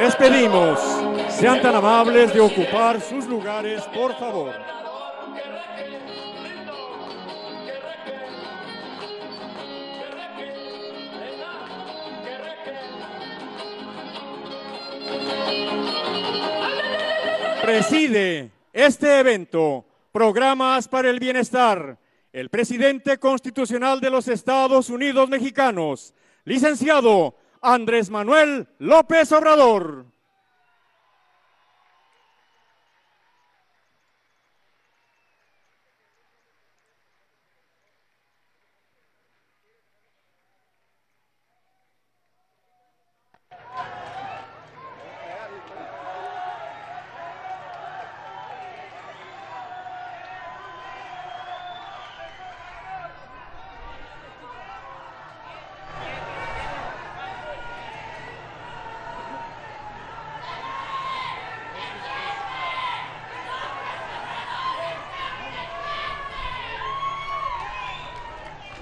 Les pedimos, sean tan amables de ocupar sus lugares, por favor. Preside este evento, Programas para el Bienestar, el presidente constitucional de los Estados Unidos mexicanos, licenciado Andrés Manuel López Obrador.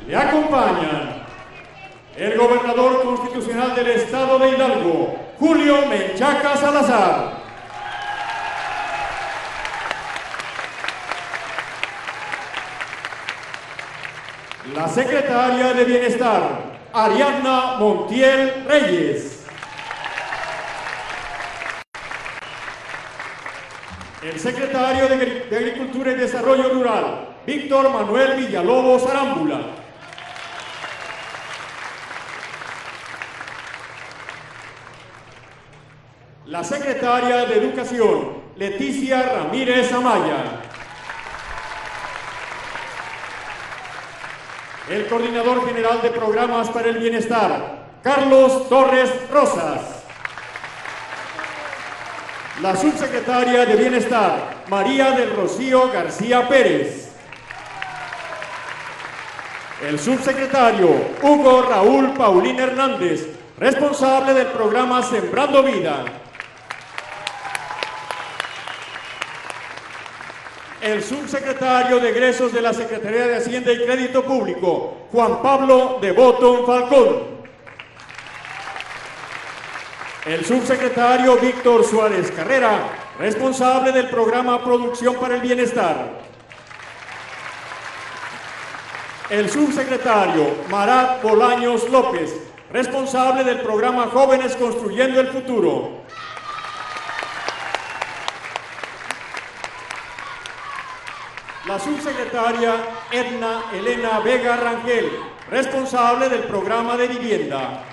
Le acompañan el gobernador del estado de Hidalgo, Julio Menchaca Salazar. La secretaria de Bienestar, Ariadna Montiel Reyes. El secretario de Agricultura y Desarrollo Rural, Víctor Manuel Villalobos Arámbula. La secretaria de Educación, Leticia Ramírez Amaya. El coordinador general de programas para el bienestar, Carlos Torres Rosas. La subsecretaria de Bienestar, María del Rocío García Pérez. El subsecretario, Hugo Raúl Paulín Hernández, responsable del programa Sembrando Vida. El subsecretario de egresos de la Secretaría de Hacienda y Crédito Público, Juan Pablo de Botón Falcón. El subsecretario Víctor Suárez Carrera, responsable del programa Producción para el Bienestar. El subsecretario Marat Bolaños López, responsable del programa Jóvenes Construyendo el Futuro. La subsecretaria Edna Elena Vega Rangel, responsable del programa de vivienda.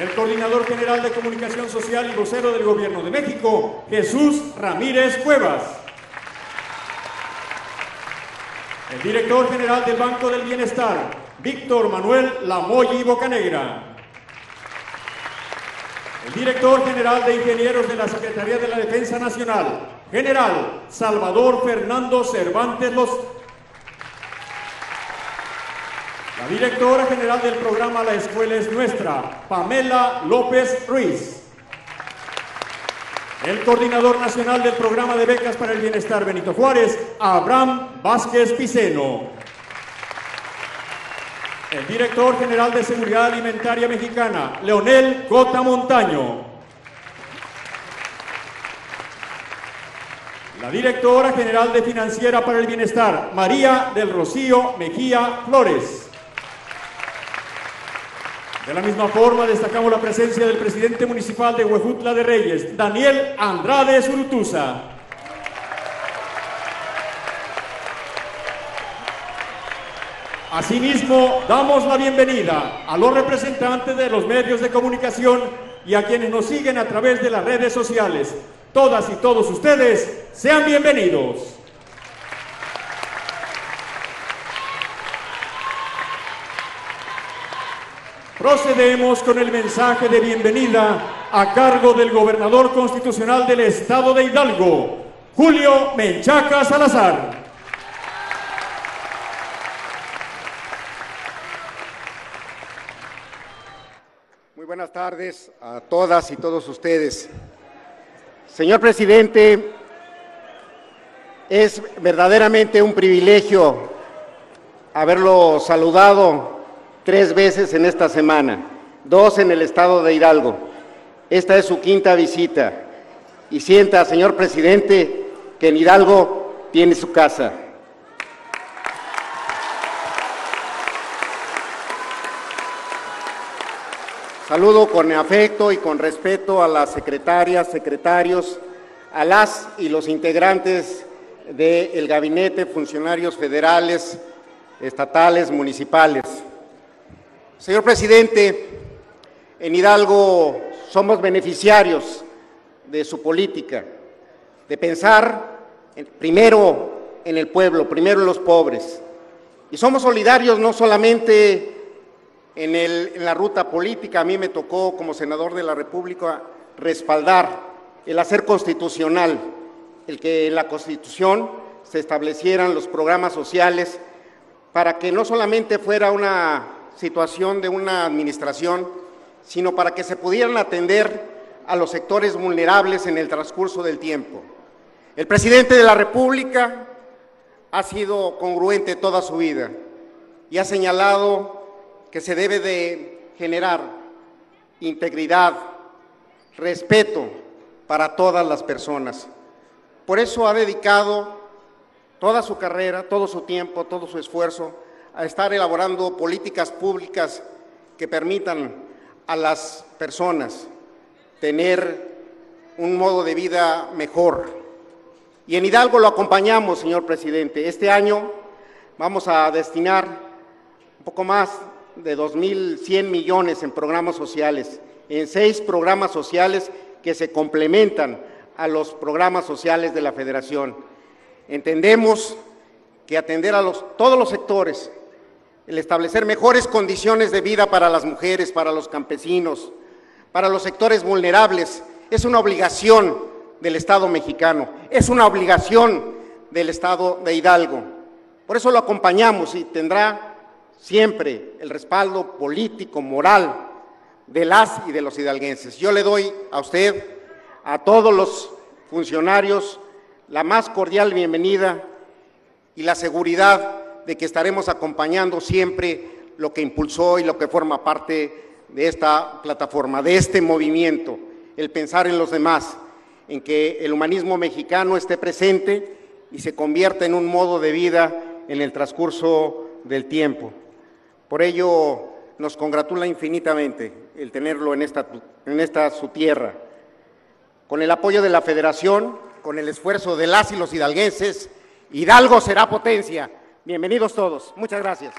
El coordinador general de comunicación social y vocero del Gobierno de México, Jesús Ramírez Cuevas. El director general del Banco del Bienestar, Víctor Manuel Lamoyi Bocanegra. El director general de Ingenieros de la Secretaría de la Defensa Nacional, General Salvador Fernando Cervantes Los. La directora general del programa La Escuela es Nuestra, Pamela López Ruiz. El coordinador nacional del programa de becas para el bienestar Benito Juárez, Abraham Vázquez Piceno. El director general de Seguridad Alimentaria Mexicana, Leonel Cota Montaño. La directora general de Financiera para el Bienestar, María del Rocío Mejía Flores. De la misma forma, destacamos la presencia del presidente municipal de Huejutla de Reyes, Daniel Andrade Zurutuza. Asimismo, damos la bienvenida a los representantes de los medios de comunicación y a quienes nos siguen a través de las redes sociales. Todas y todos ustedes, sean bienvenidos. Procedemos con el mensaje de bienvenida a cargo del gobernador constitucional del estado de Hidalgo, Julio Menchaca Salazar. Muy buenas tardes a todas y todos ustedes. Señor presidente, Es verdaderamente un privilegio haberlo saludado tres veces en esta semana, dos en el estado de Hidalgo. Esta es su quinta visita y sienta, señor presidente, que en Hidalgo tiene su casa. Saludo con afecto y con respeto a las secretarias, secretarios, a las y los integrantes del gabinete, funcionarios federales, estatales, municipales. Señor presidente, en Hidalgo somos beneficiarios de su política, de pensar primero en el pueblo, primero en los pobres. Y somos solidarios no solamente en, la ruta política. A mí me tocó, como senador de la República, respaldar el hacer constitucional, el que en la Constitución se establecieran los programas sociales para que no solamente fuera una situación de una administración, sino para que se pudieran atender a los sectores vulnerables en el transcurso del tiempo. El presidente de la República ha sido congruente toda su vida y ha señalado que se debe de generar integridad, respeto para todas las personas. Por eso ha dedicado toda su carrera, todo su tiempo, todo su esfuerzo a estar elaborando políticas públicas que permitan a las personas tener un modo de vida mejor. Y en Hidalgo lo acompañamos, señor presidente. Este año vamos a destinar un poco más de 2.100 millones en programas sociales, en seis programas sociales que se complementan a los programas sociales de la Federación. Entendemos que atender a los, todos los sectores, el establecer mejores condiciones de vida para las mujeres, para los campesinos, para los sectores vulnerables, es una obligación del Estado mexicano, es una obligación del Estado de Hidalgo. Por eso lo acompañamos y tendrá siempre el respaldo político, moral de las y de los hidalguenses. Yo le doy a usted, a todos los funcionarios, la más cordial bienvenida y la seguridad de que estaremos acompañando siempre lo que impulsó y lo que forma parte de esta plataforma, de este movimiento, el pensar en los demás, en que el humanismo mexicano esté presente y se convierta en un modo de vida en el transcurso del tiempo. Por ello nos congratula infinitamente el tenerlo en esta, en esta su tierra. Con el apoyo de la Federación, con el esfuerzo de las y los hidalguenses, Hidalgo será potencia. Bienvenidos todos. Muchas gracias.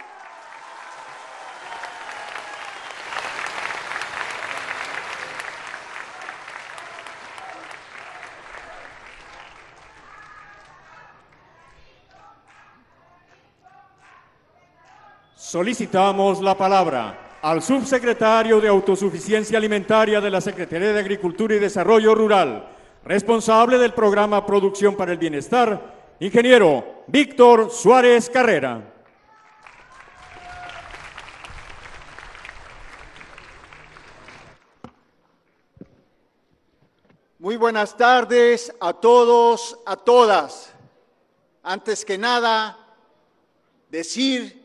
Solicitamos la palabra al subsecretario de Autosuficiencia Alimentaria de la Secretaría de Agricultura y Desarrollo Rural, responsable del programa Producción para el Bienestar, ingeniero Víctor Suárez Carrera. Muy buenas tardes a todos, a todas. Antes que nada, decir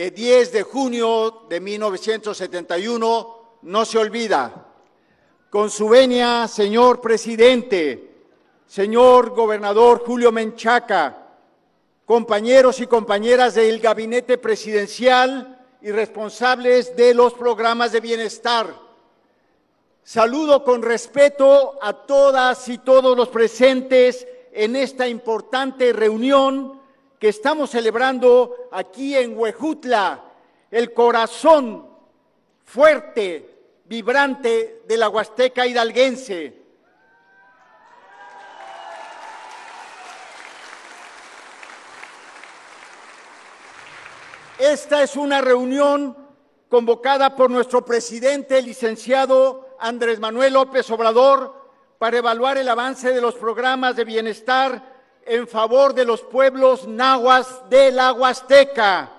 que 10 de junio de 1971 no se olvida. Con su venia, señor presidente, señor gobernador Julio Menchaca, compañeros y compañeras del gabinete presidencial y responsables de los programas de bienestar. Saludo con respeto a todas y todos los presentes en esta importante reunión que estamos celebrando aquí en Huejutla, el corazón fuerte, vibrante de la Huasteca hidalguense. Esta es una reunión convocada por nuestro presidente, el licenciado Andrés Manuel López Obrador, para evaluar el avance de los programas de bienestar en favor de los pueblos nahuas de la Huasteca.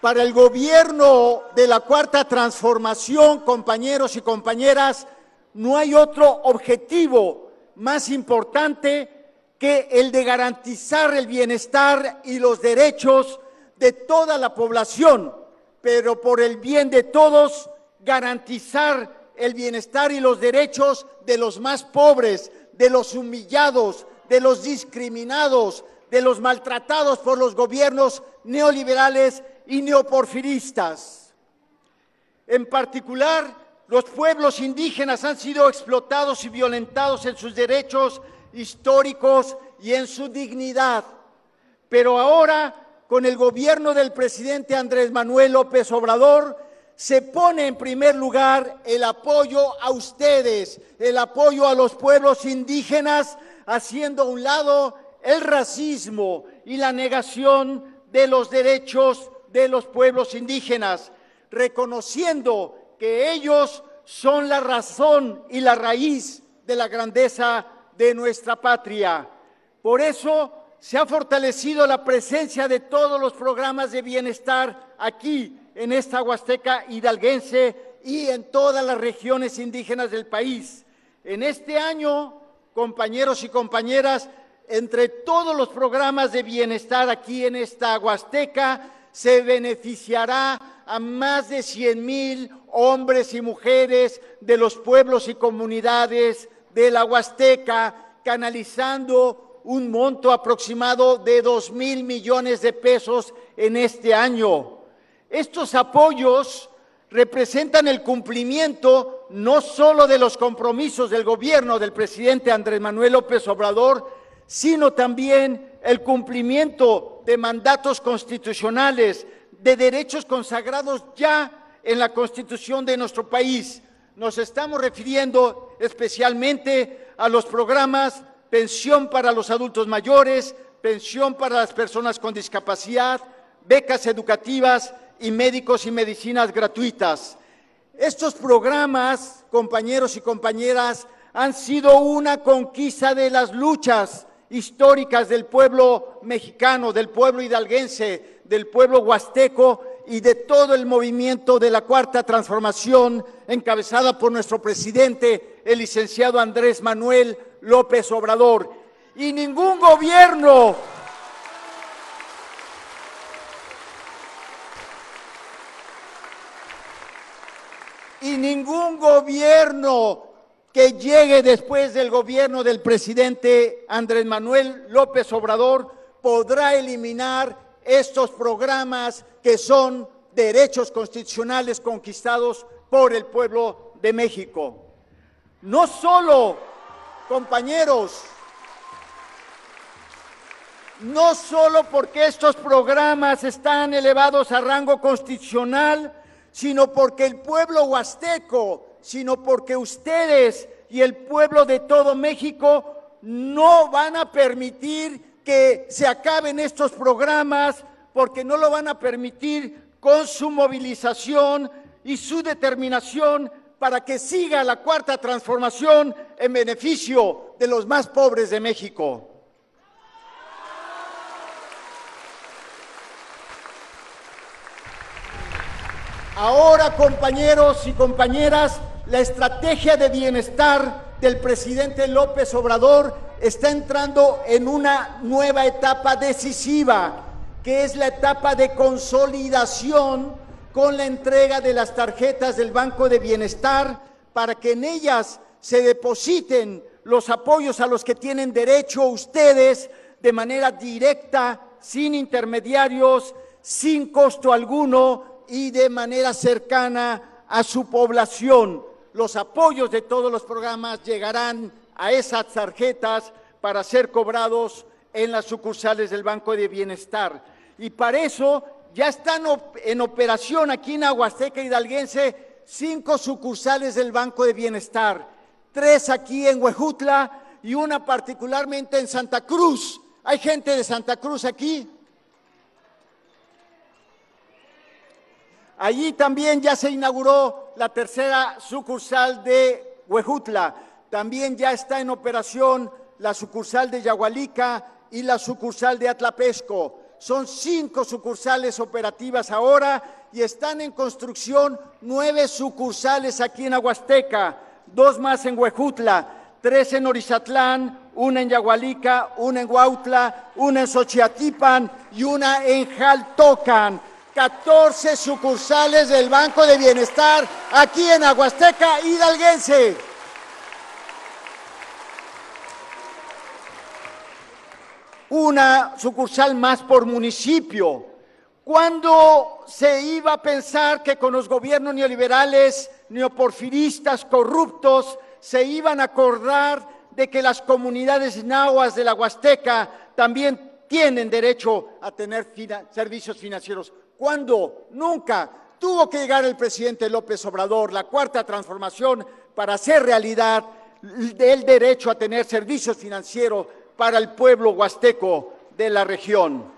Para el gobierno de la Cuarta Transformación, compañeros y compañeras, no hay otro objetivo más importante que el de garantizar el bienestar y los derechos de toda la población, pero por el bien de todos, garantizar el bienestar y los derechos de los más pobres, de los humillados, de los discriminados, de los maltratados por los gobiernos neoliberales y neoporfiristas. En particular, los pueblos indígenas han sido explotados y violentados en sus derechos históricos y en su dignidad. Pero ahora, con el gobierno del presidente Andrés Manuel López Obrador, se pone en primer lugar el apoyo a ustedes, el apoyo a los pueblos indígenas, haciendo a un lado el racismo y la negación de los derechos de los pueblos indígenas, reconociendo que ellos son la razón y la raíz de la grandeza de nuestra patria. Por eso se ha fortalecido la presencia de todos los programas de bienestar aquí en esta Huasteca hidalguense y en todas las regiones indígenas del país. En este año, compañeros y compañeras, entre todos los programas de bienestar aquí en esta Huasteca, se beneficiará a más de 100 mil hombres y mujeres de los pueblos y comunidades de la Huasteca, canalizando un monto aproximado de 2 mil millones de pesos en este año. Estos apoyos representan el cumplimiento no solo de los compromisos del gobierno del presidente Andrés Manuel López Obrador, sino también el cumplimiento de mandatos constitucionales, de derechos consagrados ya en la constitución de nuestro país. Nos estamos refiriendo especialmente a los programas pensión para los adultos mayores, pensión para las personas con discapacidad, becas educativas y médicos y medicinas gratuitas. Estos programas, compañeros y compañeras, han sido una conquista de las luchas históricas del pueblo mexicano, del pueblo hidalguense, del pueblo huasteco y de todo el movimiento de la Cuarta Transformación encabezada por nuestro presidente, el licenciado Andrés Manuel López Obrador. Y ningún gobierno y ningún gobierno que llegue después del gobierno del presidente Andrés Manuel López Obrador podrá eliminar estos programas que son derechos constitucionales conquistados por el pueblo de México. No solo, compañeros, no solo porque estos programas están elevados a rango constitucional, sino porque el pueblo huasteco sino porque ustedes y el pueblo de todo México no van a permitir que se acaben estos programas, porque no lo van a permitir con su movilización y su determinación para que siga la cuarta transformación en beneficio de los más pobres de México. Ahora, compañeros y compañeras, la estrategia de bienestar del presidente López Obrador está entrando en una nueva etapa decisiva, que es la etapa de consolidación con la entrega de las tarjetas del Banco de Bienestar para que en ellas se depositen los apoyos a los que tienen derecho ustedes de manera directa, sin intermediarios, sin costo alguno y de manera cercana a su población los apoyos de todos los programas llegarán a esas tarjetas para ser cobrados en las sucursales del Banco de Bienestar. Y para eso ya están en operación aquí en Aguasteca Hidalguense cinco sucursales del Banco de Bienestar, tres aquí en Huejutla y una particularmente en Santa Cruz. ¿Hay gente de Santa Cruz aquí? Allí también ya se inauguró la tercera sucursal de Huejutla. También ya está en operación la sucursal de Yagualica y la sucursal de Atlapesco. Son cinco sucursales operativas ahora y están en construcción nueve sucursales aquí en Aguasteca, dos más en Huejutla, tres en Orizatlán, una en Yagualica, una en Huautla, una en Xochiatipan y una en Jaltocan. 14 sucursales del Banco de Bienestar aquí en Aguasteca Hidalguense. Una sucursal más por municipio. ¿Cuándo se iba a pensar que con los gobiernos neoliberales, neoporfiristas, corruptos, se iban a acordar de que las comunidades nahuas de la Huasteca también tienen derecho a tener servicios financieros? ¿Cuándo? Nunca. Tuvo que llegar el presidente López Obrador, la cuarta transformación, para hacer realidad el derecho a tener servicios financieros para el pueblo huasteco de la región.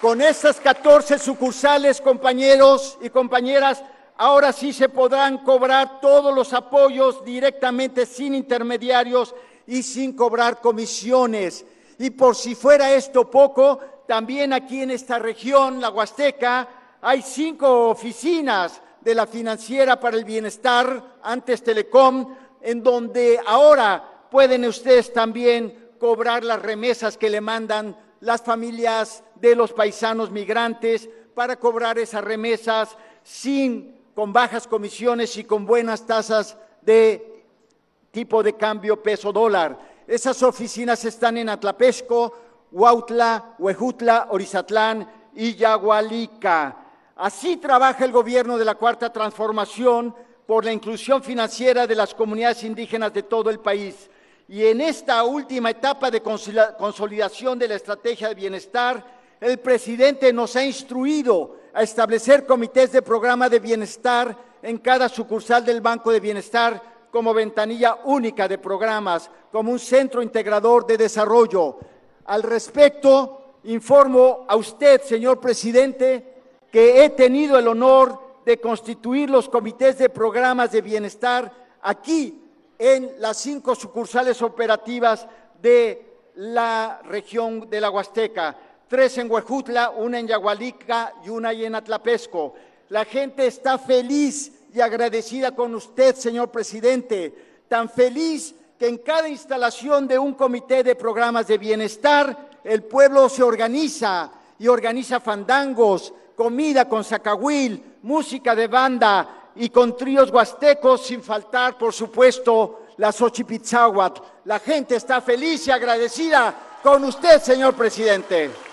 Con estas 14 sucursales, compañeros y compañeras, ahora sí se podrán cobrar todos los apoyos directamente sin intermediarios y sin cobrar comisiones. Y por si fuera esto poco, también aquí en esta región, la Huasteca, hay cinco oficinas de la Financiera para el Bienestar, antes Telecom, en donde ahora pueden ustedes también cobrar las remesas que le mandan las familias de los paisanos migrantes para cobrar esas remesas sin con bajas comisiones y con buenas tasas de tipo de cambio peso dólar. Esas oficinas están en Atlapesco, Huautla, Huejutla, Orizatlán y Yagualica. Así trabaja el gobierno de la Cuarta Transformación por la inclusión financiera de las comunidades indígenas de todo el país. Y en esta última etapa de consolidación de la estrategia de bienestar, el presidente nos ha instruido a establecer comités de programa de bienestar en cada sucursal del Banco de Bienestar como ventanilla única de programas, como un centro integrador de desarrollo. Al respecto, informo a usted, señor presidente, que he tenido el honor de constituir los comités de programas de bienestar aquí en las cinco sucursales operativas de la región de la Huasteca, tres en Huejutla, una en Yagualica y una en Atlapesco. La gente está feliz y agradecida con usted, señor presidente, tan feliz que en cada instalación de un comité de programas de bienestar, el pueblo se organiza y organiza fandangos, comida con zacahuil, música de banda y con tríos huastecos, sin faltar, por supuesto, la Xochipitzahuatl. La gente está feliz y agradecida con usted, señor presidente.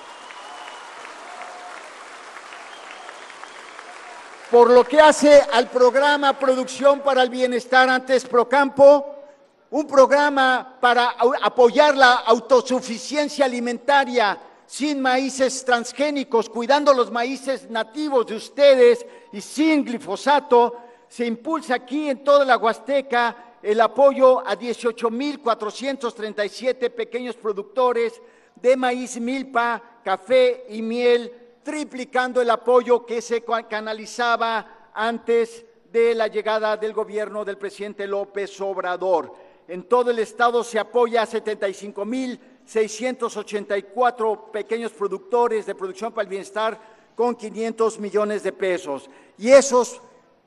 Por lo que hace al programa Producción para el Bienestar antes Procampo, un programa para apoyar la autosuficiencia alimentaria sin maíces transgénicos, cuidando los maíces nativos de ustedes y sin glifosato, se impulsa aquí en toda la Huasteca el apoyo a 18.437 pequeños productores de maíz milpa, café y miel triplicando el apoyo que se canalizaba antes de la llegada del gobierno del presidente López Obrador. En todo el estado se apoya a 75.684 pequeños productores de producción para el bienestar con 500 millones de pesos. Y esos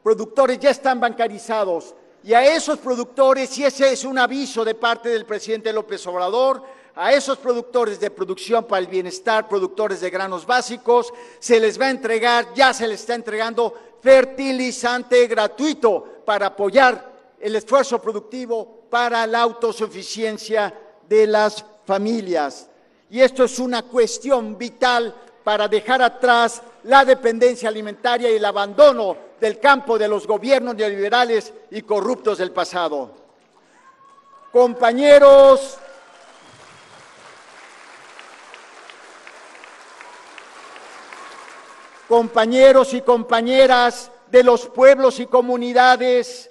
productores ya están bancarizados. Y a esos productores, y ese es un aviso de parte del presidente López Obrador, a esos productores de producción para el bienestar, productores de granos básicos, se les va a entregar, ya se les está entregando fertilizante gratuito para apoyar el esfuerzo productivo para la autosuficiencia de las familias. Y esto es una cuestión vital para dejar atrás la dependencia alimentaria y el abandono del campo de los gobiernos neoliberales y corruptos del pasado. Compañeros, compañeros y compañeras de los pueblos y comunidades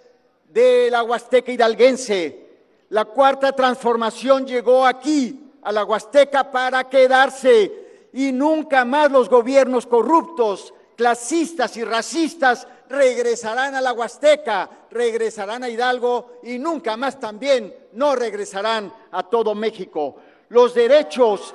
de la Huasteca hidalguense. La cuarta transformación llegó aquí, a la Huasteca, para quedarse y nunca más los gobiernos corruptos, clasistas y racistas regresarán a la Huasteca, regresarán a Hidalgo y nunca más también no regresarán a todo México. Los derechos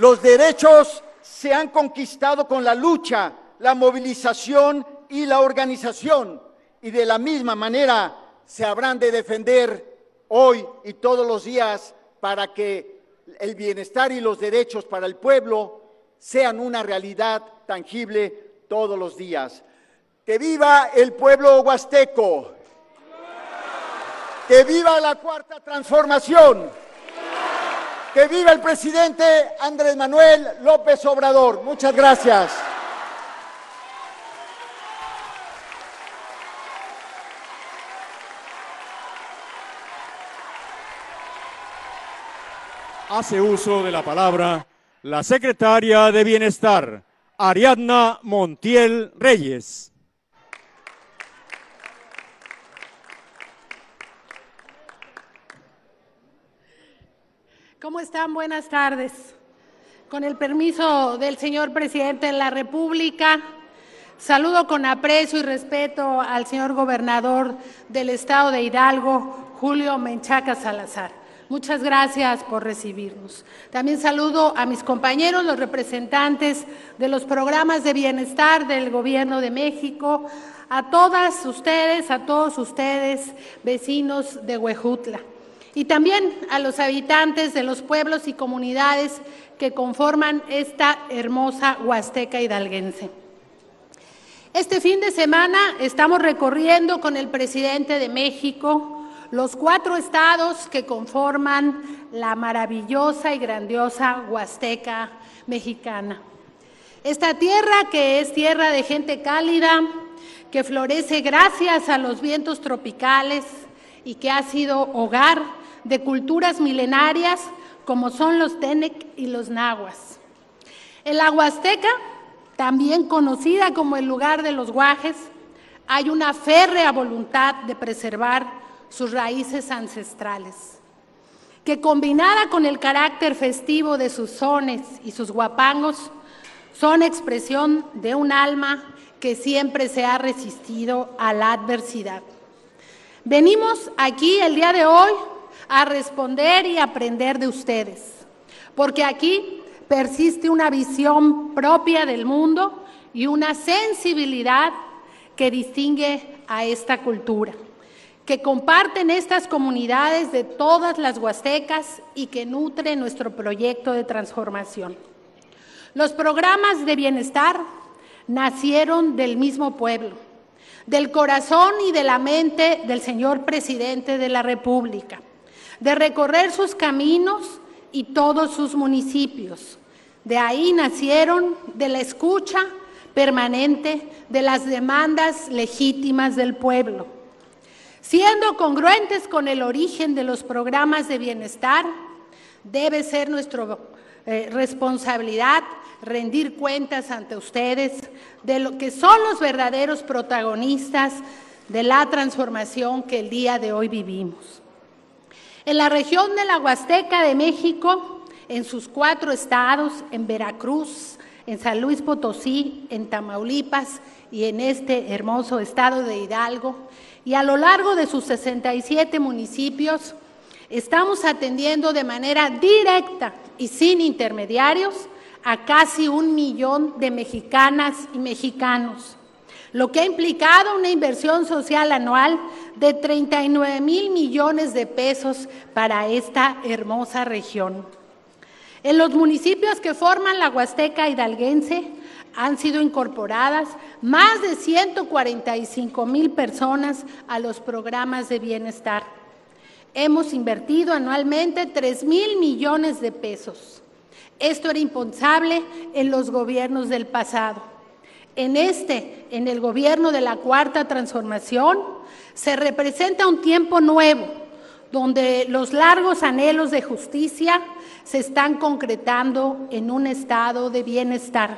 Los derechos se han conquistado con la lucha, la movilización y la organización. Y de la misma manera se habrán de defender hoy y todos los días para que el bienestar y los derechos para el pueblo sean una realidad tangible todos los días. Que viva el pueblo huasteco. Que viva la cuarta transformación. Que viva el presidente Andrés Manuel López Obrador. Muchas gracias. Hace uso de la palabra la secretaria de Bienestar, Ariadna Montiel Reyes. ¿Cómo están? Buenas tardes. Con el permiso del señor presidente de la República, saludo con aprecio y respeto al señor gobernador del estado de Hidalgo, Julio Menchaca Salazar. Muchas gracias por recibirnos. También saludo a mis compañeros, los representantes de los programas de bienestar del Gobierno de México, a todas ustedes, a todos ustedes, vecinos de Huejutla y también a los habitantes de los pueblos y comunidades que conforman esta hermosa Huasteca hidalguense. Este fin de semana estamos recorriendo con el presidente de México los cuatro estados que conforman la maravillosa y grandiosa Huasteca mexicana. Esta tierra que es tierra de gente cálida, que florece gracias a los vientos tropicales y que ha sido hogar de culturas milenarias como son los Tenec y los Nahuas. En la Huasteca, también conocida como el lugar de los guajes, hay una férrea voluntad de preservar sus raíces ancestrales, que combinada con el carácter festivo de sus sones y sus guapangos, son expresión de un alma que siempre se ha resistido a la adversidad. Venimos aquí el día de hoy a responder y aprender de ustedes, porque aquí persiste una visión propia del mundo y una sensibilidad que distingue a esta cultura, que comparten estas comunidades de todas las huastecas y que nutre nuestro proyecto de transformación. Los programas de bienestar nacieron del mismo pueblo, del corazón y de la mente del señor presidente de la República de recorrer sus caminos y todos sus municipios. De ahí nacieron de la escucha permanente de las demandas legítimas del pueblo. Siendo congruentes con el origen de los programas de bienestar, debe ser nuestra eh, responsabilidad rendir cuentas ante ustedes de lo que son los verdaderos protagonistas de la transformación que el día de hoy vivimos. En la región de la Huasteca de México, en sus cuatro estados, en Veracruz, en San Luis Potosí, en Tamaulipas y en este hermoso estado de Hidalgo, y a lo largo de sus 67 municipios, estamos atendiendo de manera directa y sin intermediarios a casi un millón de mexicanas y mexicanos lo que ha implicado una inversión social anual de 39 mil millones de pesos para esta hermosa región. En los municipios que forman la Huasteca hidalguense han sido incorporadas más de 145 mil personas a los programas de bienestar. Hemos invertido anualmente 3 mil millones de pesos. Esto era impensable en los gobiernos del pasado. En este, en el gobierno de la cuarta transformación, se representa un tiempo nuevo, donde los largos anhelos de justicia se están concretando en un estado de bienestar,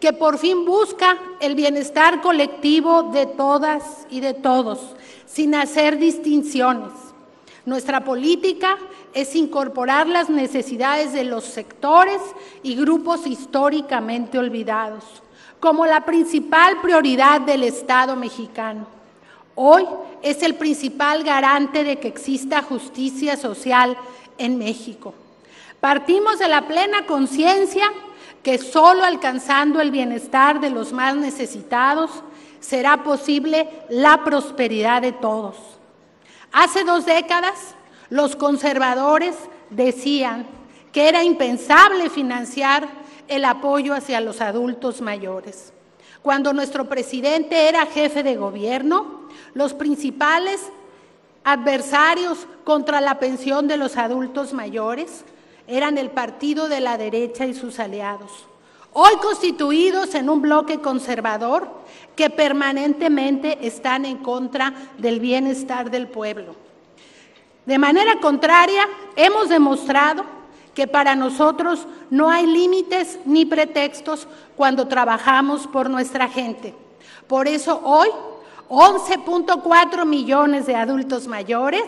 que por fin busca el bienestar colectivo de todas y de todos, sin hacer distinciones. Nuestra política es incorporar las necesidades de los sectores y grupos históricamente olvidados como la principal prioridad del Estado mexicano. Hoy es el principal garante de que exista justicia social en México. Partimos de la plena conciencia que solo alcanzando el bienestar de los más necesitados será posible la prosperidad de todos. Hace dos décadas, los conservadores decían que era impensable financiar el apoyo hacia los adultos mayores. Cuando nuestro presidente era jefe de gobierno, los principales adversarios contra la pensión de los adultos mayores eran el partido de la derecha y sus aliados, hoy constituidos en un bloque conservador que permanentemente están en contra del bienestar del pueblo. De manera contraria, hemos demostrado que para nosotros no hay límites ni pretextos cuando trabajamos por nuestra gente. Por eso hoy 11.4 millones de adultos mayores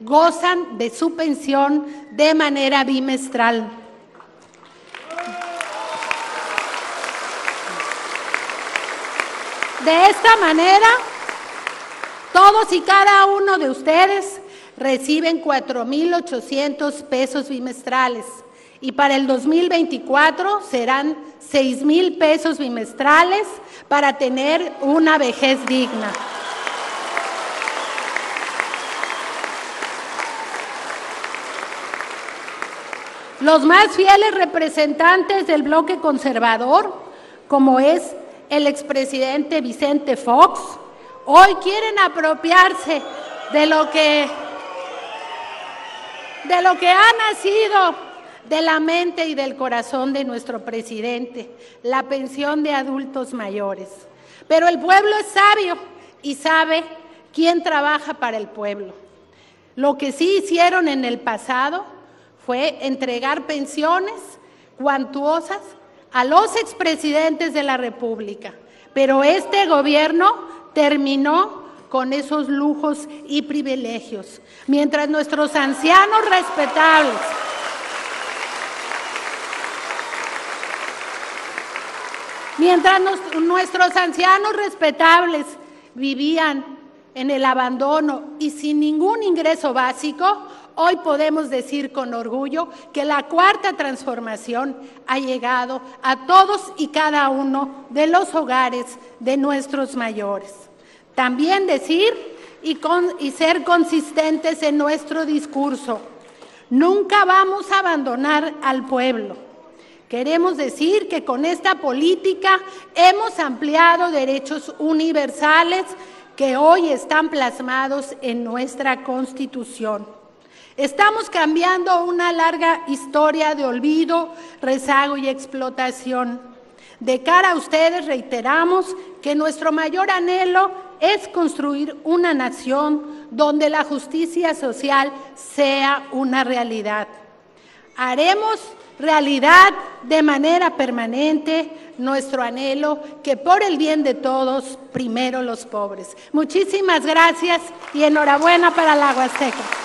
gozan de su pensión de manera bimestral. De esta manera, todos y cada uno de ustedes reciben 4.800 pesos bimestrales y para el 2024 serán 6.000 pesos bimestrales para tener una vejez digna. Los más fieles representantes del bloque conservador, como es el expresidente Vicente Fox, hoy quieren apropiarse de lo que de lo que ha nacido de la mente y del corazón de nuestro presidente, la pensión de adultos mayores. Pero el pueblo es sabio y sabe quién trabaja para el pueblo. Lo que sí hicieron en el pasado fue entregar pensiones cuantuosas a los expresidentes de la República. Pero este gobierno terminó con esos lujos y privilegios, mientras nuestros ancianos respetables Mientras nuestros ancianos respetables vivían en el abandono y sin ningún ingreso básico, hoy podemos decir con orgullo que la cuarta transformación ha llegado a todos y cada uno de los hogares de nuestros mayores. También decir y, ser consistentes en nuestro discurso. Nunca vamos a abandonar al pueblo. Queremos decir que con esta política hemos ampliado derechos universales que hoy están plasmados en nuestra Constitución. Estamos cambiando una larga historia de olvido, rezago y explotación. De cara a ustedes reiteramos que nuestro mayor anhelo es construir una nación donde la justicia social sea una realidad. Haremos realidad de manera permanente nuestro anhelo que por el bien de todos, primero los pobres. Muchísimas gracias y enhorabuena para la Huasteca.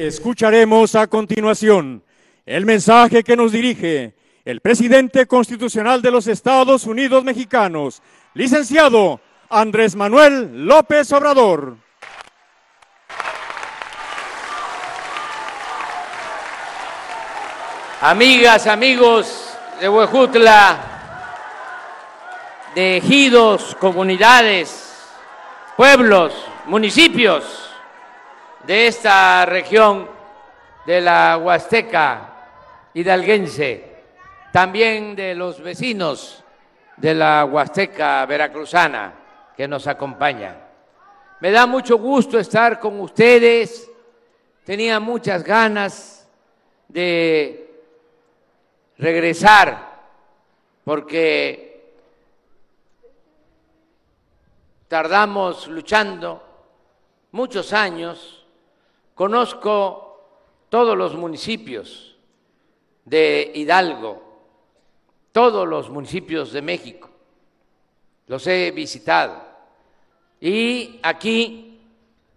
Escucharemos a continuación el mensaje que nos dirige el presidente constitucional de los Estados Unidos mexicanos, licenciado Andrés Manuel López Obrador. Amigas, amigos de Huejutla, de ejidos, comunidades, pueblos, municipios de esta región de la Huasteca hidalguense, también de los vecinos de la Huasteca veracruzana que nos acompaña. Me da mucho gusto estar con ustedes, tenía muchas ganas de regresar porque tardamos luchando muchos años, conozco todos los municipios de Hidalgo, todos los municipios de México. Los he visitado. Y aquí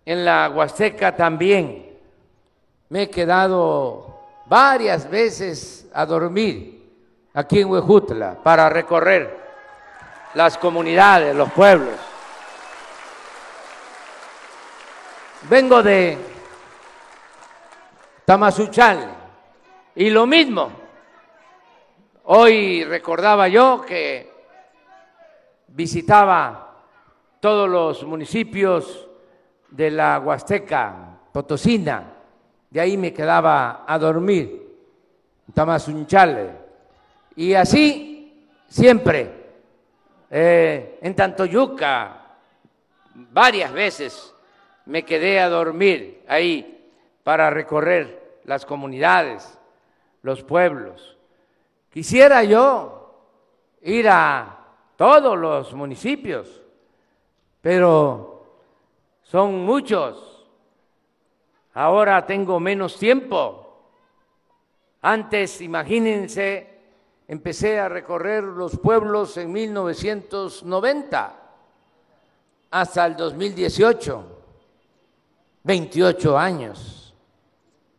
en la Huasteca también me he quedado varias veces a dormir aquí en Huejutla para recorrer las comunidades, los pueblos. Vengo de Tamazunchal y lo mismo. Hoy recordaba yo que visitaba todos los municipios de la Huasteca Potosina, de ahí me quedaba a dormir, Tamazunchal. Y así siempre, eh, en Tantoyuca, varias veces me quedé a dormir ahí para recorrer las comunidades, los pueblos. Quisiera yo ir a todos los municipios, pero son muchos. Ahora tengo menos tiempo. Antes, imagínense, empecé a recorrer los pueblos en 1990 hasta el 2018, 28 años,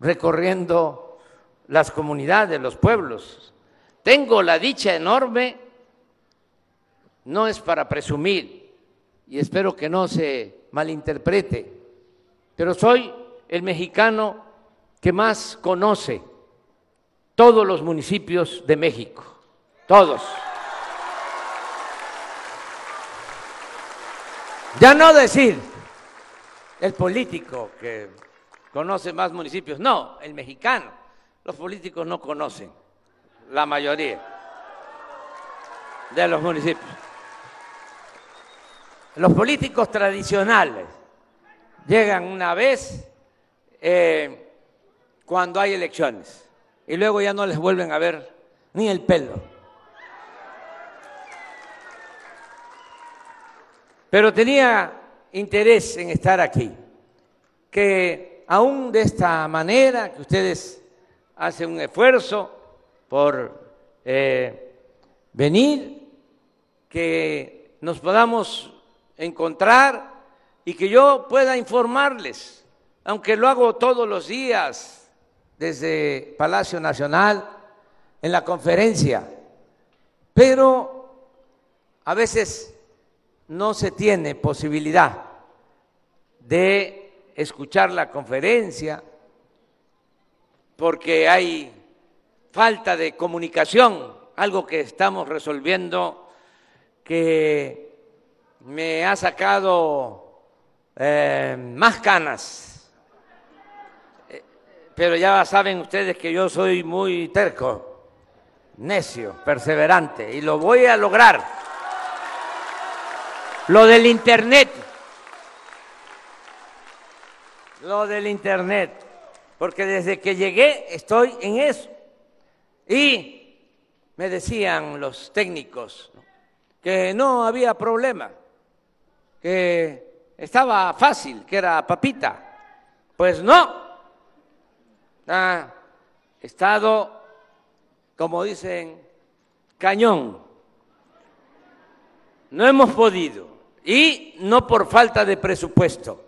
recorriendo las comunidades, los pueblos. Tengo la dicha enorme, no es para presumir, y espero que no se malinterprete, pero soy el mexicano que más conoce todos los municipios de México, todos. Ya no decir el político que conoce más municipios, no, el mexicano. Los políticos no conocen la mayoría de los municipios. Los políticos tradicionales llegan una vez eh, cuando hay elecciones y luego ya no les vuelven a ver ni el pelo. Pero tenía interés en estar aquí, que aún de esta manera, que ustedes hacen un esfuerzo por eh, venir, que nos podamos encontrar y que yo pueda informarles, aunque lo hago todos los días desde Palacio Nacional, en la conferencia, pero a veces no se tiene posibilidad de escuchar la conferencia porque hay falta de comunicación, algo que estamos resolviendo que me ha sacado eh, más canas. Eh, pero ya saben ustedes que yo soy muy terco, necio, perseverante, y lo voy a lograr. Lo del Internet, lo del Internet, porque desde que llegué estoy en eso. Y me decían los técnicos que no había problema que estaba fácil, que era papita. Pues no, ha estado, como dicen, cañón. No hemos podido, y no por falta de presupuesto,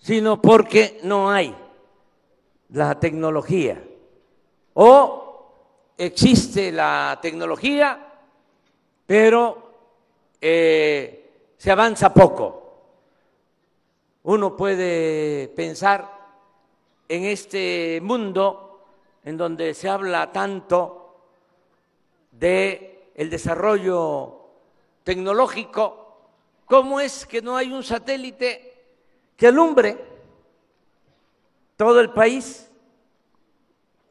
sino porque no hay la tecnología. O existe la tecnología, pero eh, se avanza poco. Uno puede pensar en este mundo en donde se habla tanto de el desarrollo tecnológico, ¿cómo es que no hay un satélite que alumbre todo el país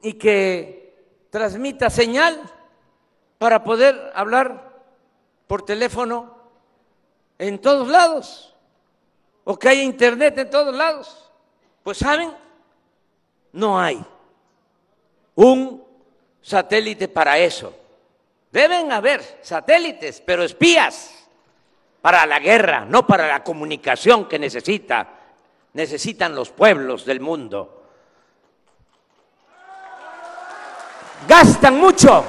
y que transmita señal para poder hablar por teléfono en todos lados, o que haya internet en todos lados. Pues saben, no hay un satélite para eso. Deben haber satélites, pero espías para la guerra, no para la comunicación que necesita, necesitan los pueblos del mundo. gastan mucho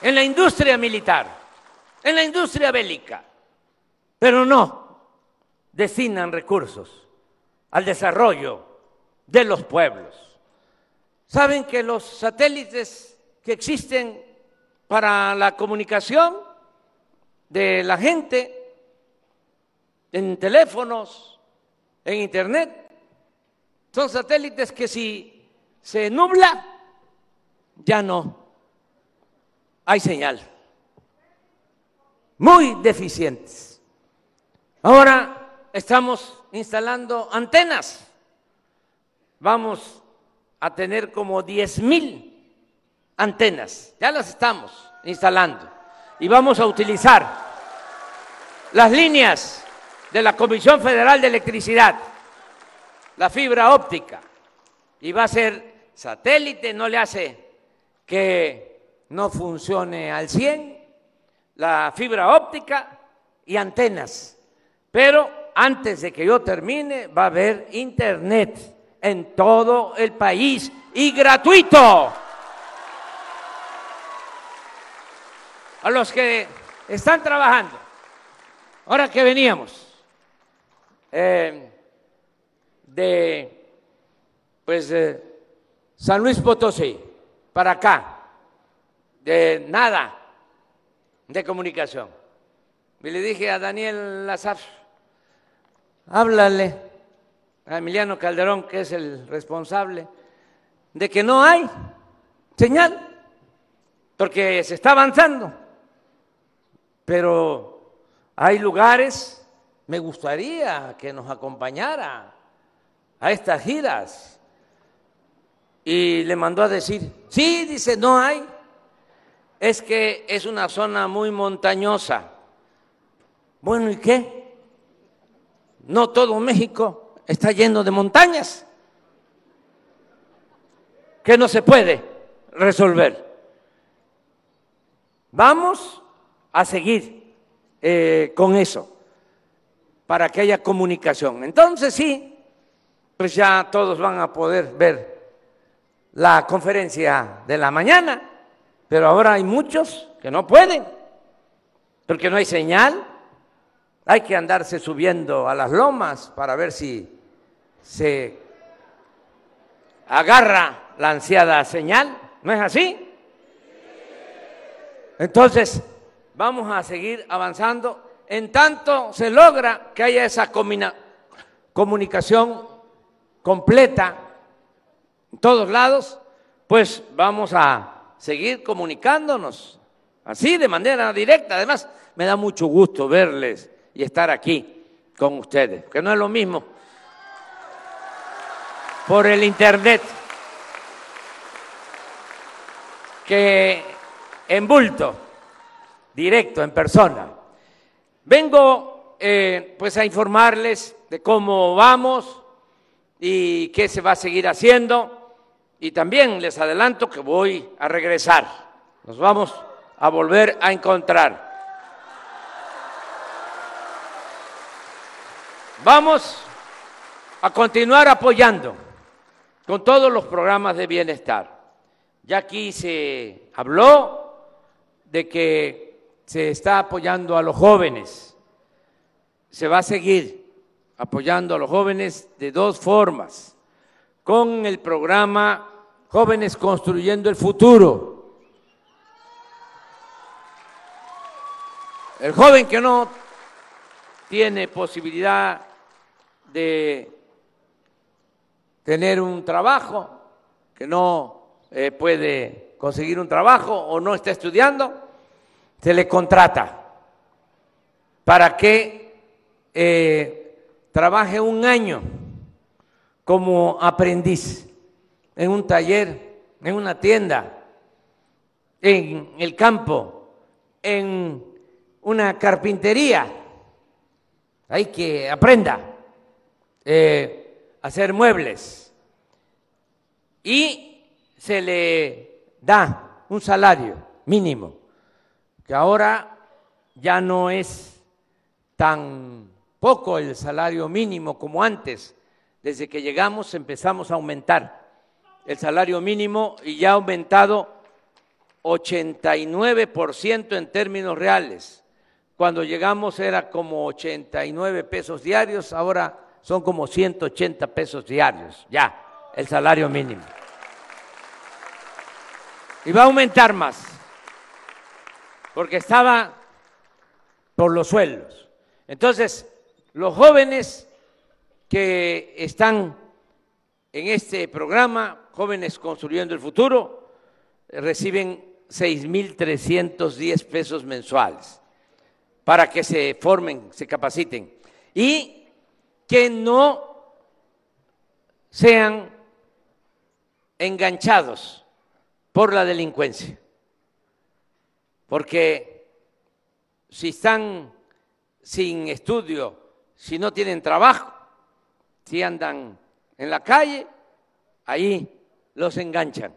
en la industria militar, en la industria bélica, pero no destinan recursos al desarrollo de los pueblos. Saben que los satélites que existen para la comunicación de la gente en teléfonos, en internet, son satélites que si se nubla, ya no hay señal. Muy deficientes. Ahora estamos instalando antenas. Vamos a tener como 10 mil antenas. Ya las estamos instalando. Y vamos a utilizar las líneas de la Comisión Federal de Electricidad, la fibra óptica. Y va a ser satélite, no le hace que no funcione al 100, la fibra óptica y antenas. Pero antes de que yo termine va a haber internet en todo el país y gratuito. A los que están trabajando, ahora que veníamos eh, de pues San Luis Potosí para acá, de nada de comunicación. Y le dije a Daniel Lazar, háblale a Emiliano Calderón, que es el responsable, de que no hay señal, porque se está avanzando. Pero hay lugares, me gustaría que nos acompañara a estas giras. Y le mandó a decir, sí, dice, no hay. Es que es una zona muy montañosa. Bueno, ¿y qué? No todo México está lleno de montañas que no se puede resolver. Vamos a seguir eh, con eso para que haya comunicación. Entonces sí, pues ya todos van a poder ver la conferencia de la mañana, pero ahora hay muchos que no pueden, porque no hay señal, hay que andarse subiendo a las lomas para ver si se agarra la ansiada señal, ¿no es así? Entonces, vamos a seguir avanzando en tanto se logra que haya esa comunicación completa en todos lados, pues vamos a seguir comunicándonos así de manera directa. Además, me da mucho gusto verles y estar aquí con ustedes, que no es lo mismo por el Internet que en bulto, directo, en persona. Vengo eh, pues a informarles de cómo vamos y qué se va a seguir haciendo y también les adelanto que voy a regresar. Nos vamos a volver a encontrar. Vamos a continuar apoyando con todos los programas de bienestar. Ya aquí se habló de que se está apoyando a los jóvenes. Se va a seguir apoyando a los jóvenes de dos formas. Con el programa Jóvenes Construyendo el Futuro. El joven que no tiene posibilidad de tener un trabajo, que no eh, puede conseguir un trabajo o no está estudiando, se le contrata para que eh, trabaje un año como aprendiz en un taller, en una tienda, en el campo, en una carpintería. Hay que aprenda eh, a hacer muebles. Y se le da un salario mínimo, que ahora ya no es tan poco el salario mínimo como antes. Desde que llegamos empezamos a aumentar el salario mínimo y ya ha aumentado 89% en términos reales. Cuando llegamos era como 89 pesos diarios, ahora son como 180 pesos diarios, ya, el salario mínimo. Y va a aumentar más, porque estaba por los suelos. Entonces, los jóvenes que están en este programa, Jóvenes Construyendo el Futuro, reciben 6.310 pesos mensuales para que se formen, se capaciten y que no sean enganchados por la delincuencia. Porque si están sin estudio, si no tienen trabajo, si andan en la calle, ahí los enganchan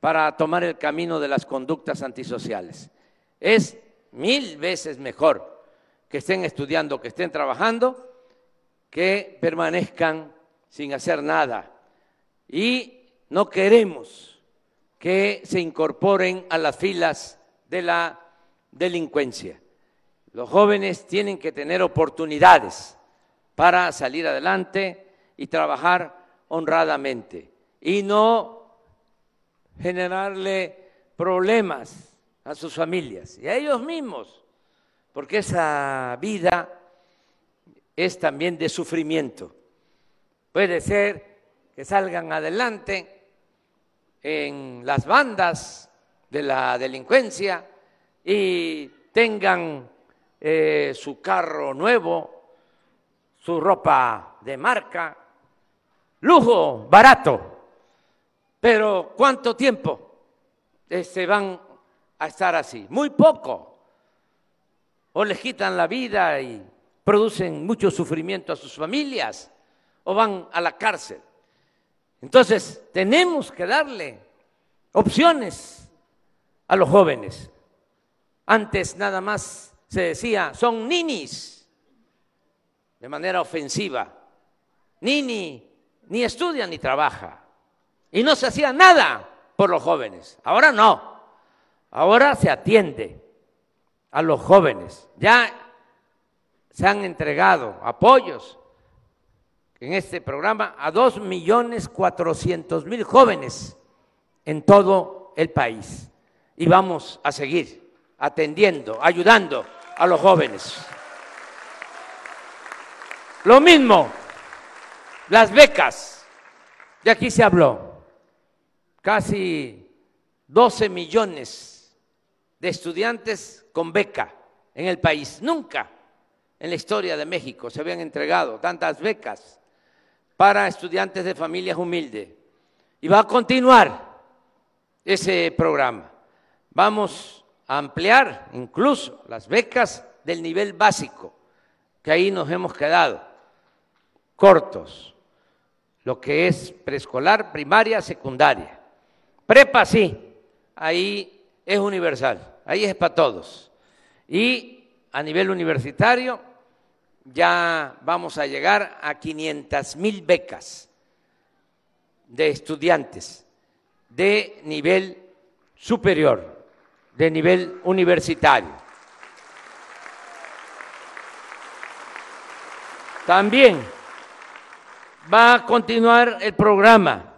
para tomar el camino de las conductas antisociales. Es mil veces mejor que estén estudiando, que estén trabajando, que permanezcan sin hacer nada. Y no queremos que se incorporen a las filas de la delincuencia. Los jóvenes tienen que tener oportunidades para salir adelante y trabajar honradamente y no generarle problemas a sus familias y a ellos mismos, porque esa vida es también de sufrimiento. Puede ser que salgan adelante en las bandas de la delincuencia y tengan eh, su carro nuevo, su ropa de marca, lujo, barato pero ¿cuánto tiempo se este, van a estar así? Muy poco. O les quitan la vida y producen mucho sufrimiento a sus familias o van a la cárcel. Entonces, tenemos que darle opciones a los jóvenes. Antes nada más se decía, son ninis, de manera ofensiva. Nini ni estudia ni trabaja. Y no se hacía nada por los jóvenes. Ahora no. Ahora se atiende a los jóvenes. Ya se han entregado apoyos en este programa a dos millones cuatrocientos mil jóvenes en todo el país. Y vamos a seguir atendiendo, ayudando a los jóvenes. Lo mismo, las becas, de aquí se habló casi 12 millones de estudiantes con beca en el país. Nunca en la historia de México se habían entregado tantas becas para estudiantes de familias humildes. Y va a continuar ese programa. Vamos a ampliar incluso las becas del nivel básico, que ahí nos hemos quedado cortos, lo que es preescolar, primaria, secundaria. Prepa sí, ahí es universal, ahí es para todos. Y a nivel universitario ya vamos a llegar a 500 mil becas de estudiantes de nivel superior, de nivel universitario. También va a continuar el programa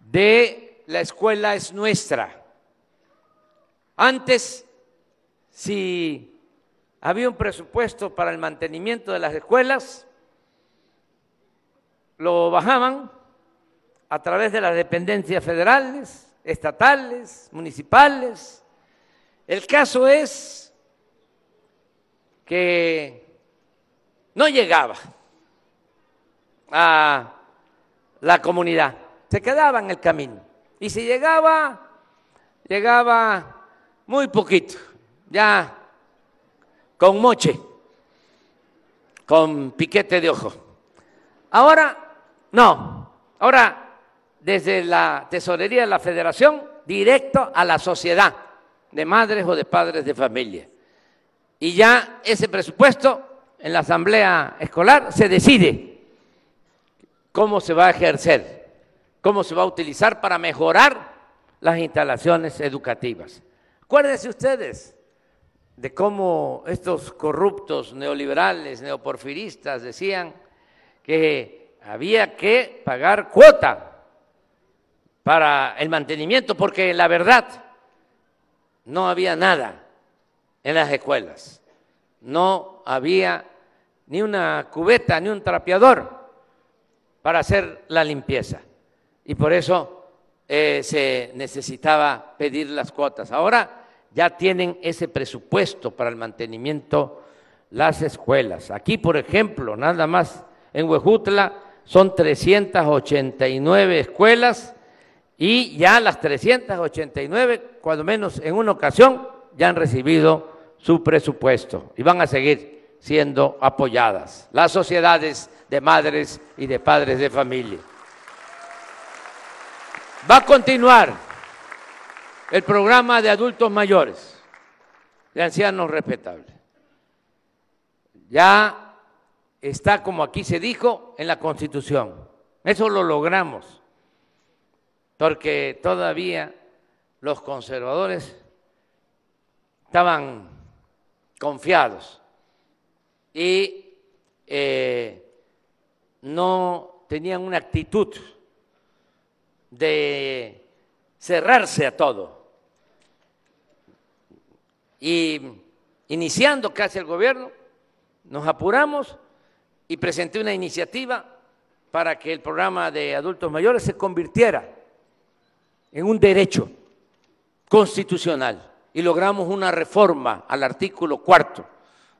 de la escuela es nuestra. Antes, si había un presupuesto para el mantenimiento de las escuelas, lo bajaban a través de las dependencias federales, estatales, municipales. El caso es que no llegaba a la comunidad, se quedaba en el camino. Y si llegaba, llegaba muy poquito, ya con moche, con piquete de ojo. Ahora, no, ahora desde la tesorería de la federación, directo a la sociedad de madres o de padres de familia. Y ya ese presupuesto en la asamblea escolar se decide cómo se va a ejercer cómo se va a utilizar para mejorar las instalaciones educativas. Acuérdense ustedes de cómo estos corruptos neoliberales, neoporfiristas decían que había que pagar cuota para el mantenimiento, porque la verdad no había nada en las escuelas, no había ni una cubeta, ni un trapeador para hacer la limpieza. Y por eso eh, se necesitaba pedir las cuotas. Ahora ya tienen ese presupuesto para el mantenimiento las escuelas. Aquí, por ejemplo, nada más en Huejutla son 389 escuelas y ya las 389, cuando menos en una ocasión, ya han recibido su presupuesto y van a seguir siendo apoyadas las sociedades de madres y de padres de familia. Va a continuar el programa de adultos mayores, de ancianos respetables. Ya está, como aquí se dijo, en la Constitución. Eso lo logramos porque todavía los conservadores estaban confiados y eh, no tenían una actitud de cerrarse a todo. Y iniciando casi el gobierno, nos apuramos y presenté una iniciativa para que el programa de adultos mayores se convirtiera en un derecho constitucional y logramos una reforma al artículo cuarto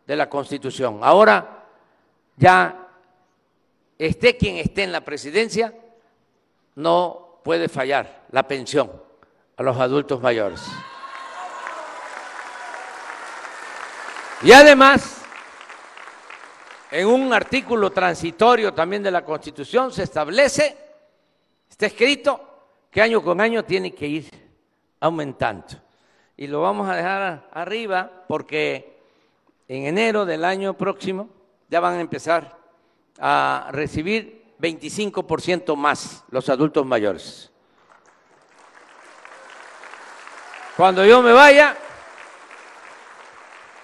de la Constitución. Ahora ya esté quien esté en la presidencia, no puede fallar la pensión a los adultos mayores. Y además, en un artículo transitorio también de la Constitución se establece, está escrito, que año con año tiene que ir aumentando. Y lo vamos a dejar arriba porque en enero del año próximo ya van a empezar a recibir 25% más los adultos mayores. Cuando yo me vaya,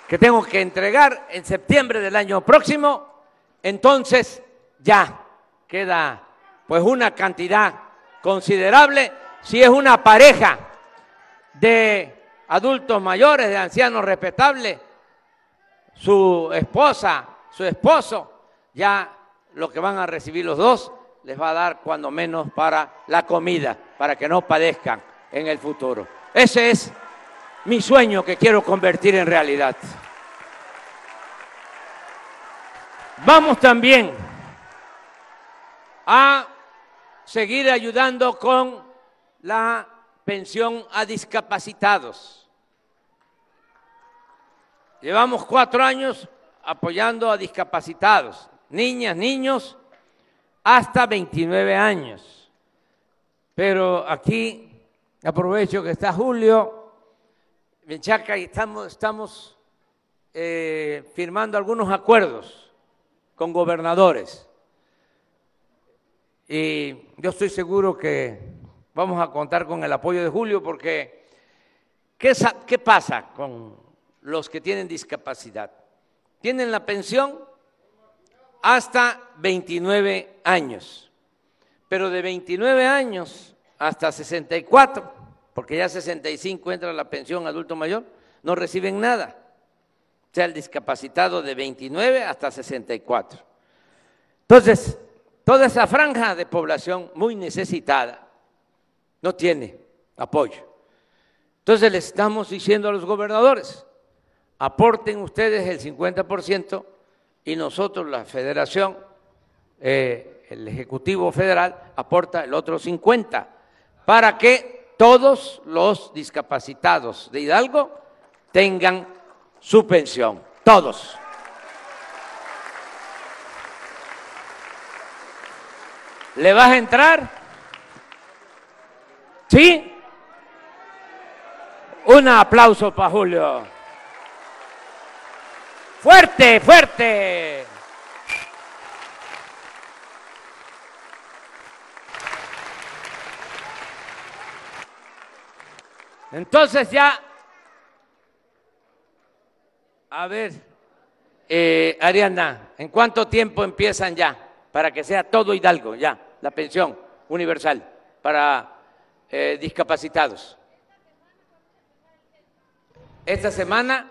que tengo que entregar en septiembre del año próximo, entonces ya queda pues una cantidad considerable si es una pareja de adultos mayores, de ancianos respetables, su esposa, su esposo, ya lo que van a recibir los dos les va a dar cuando menos para la comida, para que no padezcan en el futuro. Ese es mi sueño que quiero convertir en realidad. Vamos también a seguir ayudando con la pensión a discapacitados. Llevamos cuatro años apoyando a discapacitados, niñas, niños, hasta 29 años. Pero aquí aprovecho que está Julio Menchaca y estamos, estamos eh, firmando algunos acuerdos con gobernadores y yo estoy seguro que vamos a contar con el apoyo de Julio porque ¿qué, qué pasa con los que tienen discapacidad? Tienen la pensión hasta 29 años, pero de 29 años hasta 64, porque ya 65 entra la pensión adulto mayor, no reciben nada. O sea, el discapacitado de 29 hasta 64. Entonces, Toda esa franja de población muy necesitada no tiene apoyo. Entonces le estamos diciendo a los gobernadores, aporten ustedes el 50% y nosotros, la federación, eh, el Ejecutivo Federal, aporta el otro 50% para que todos los discapacitados de Hidalgo tengan su pensión, todos. ¿Le vas a entrar? ¿Sí? Un aplauso para Julio. Fuerte, fuerte. Entonces ya, a ver, eh, Ariana, ¿en cuánto tiempo empiezan ya? Para que sea todo Hidalgo, ya la pensión universal para eh, discapacitados. Esta semana,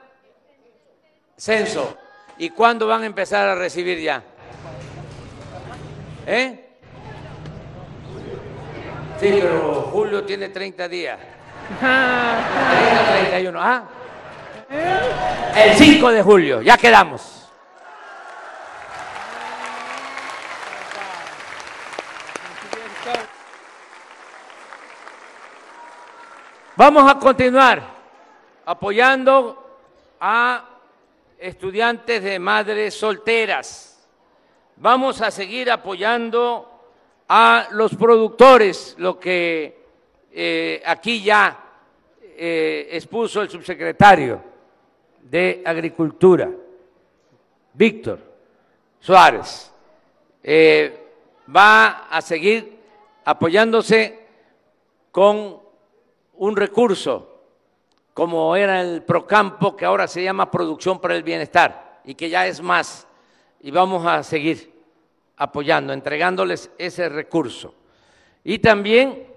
censo. ¿Y cuándo van a empezar a recibir ya? ¿Eh? Sí, pero Julio tiene 30 días. 30, 31. Ah. El 5 de julio, ya quedamos. Vamos a continuar apoyando a estudiantes de madres solteras. Vamos a seguir apoyando a los productores, lo que eh, aquí ya eh, expuso el subsecretario de Agricultura, Víctor Suárez. Eh, va a seguir apoyándose con un recurso como era el Procampo, que ahora se llama Producción para el Bienestar y que ya es más. Y vamos a seguir apoyando, entregándoles ese recurso. Y también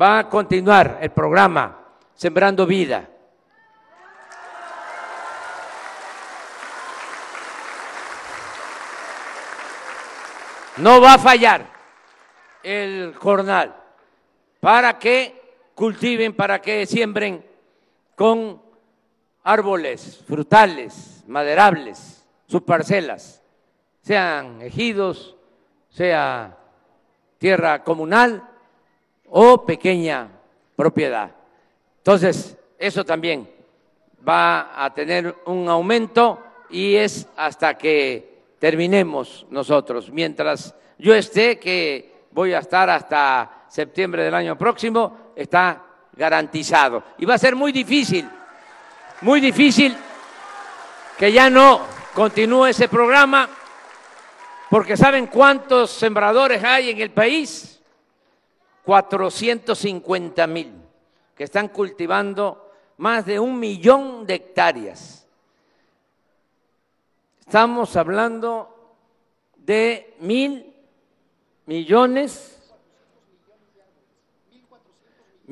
va a continuar el programa Sembrando Vida. No va a fallar el jornal para que cultiven, para que siembren con árboles frutales, maderables, sus parcelas, sean ejidos, sea tierra comunal o pequeña propiedad. Entonces, eso también va a tener un aumento y es hasta que terminemos nosotros. Mientras yo esté, que voy a estar hasta septiembre del año próximo, está garantizado. Y va a ser muy difícil, muy difícil que ya no continúe ese programa, porque ¿saben cuántos sembradores hay en el país? 450 mil, que están cultivando más de un millón de hectáreas. Estamos hablando de mil millones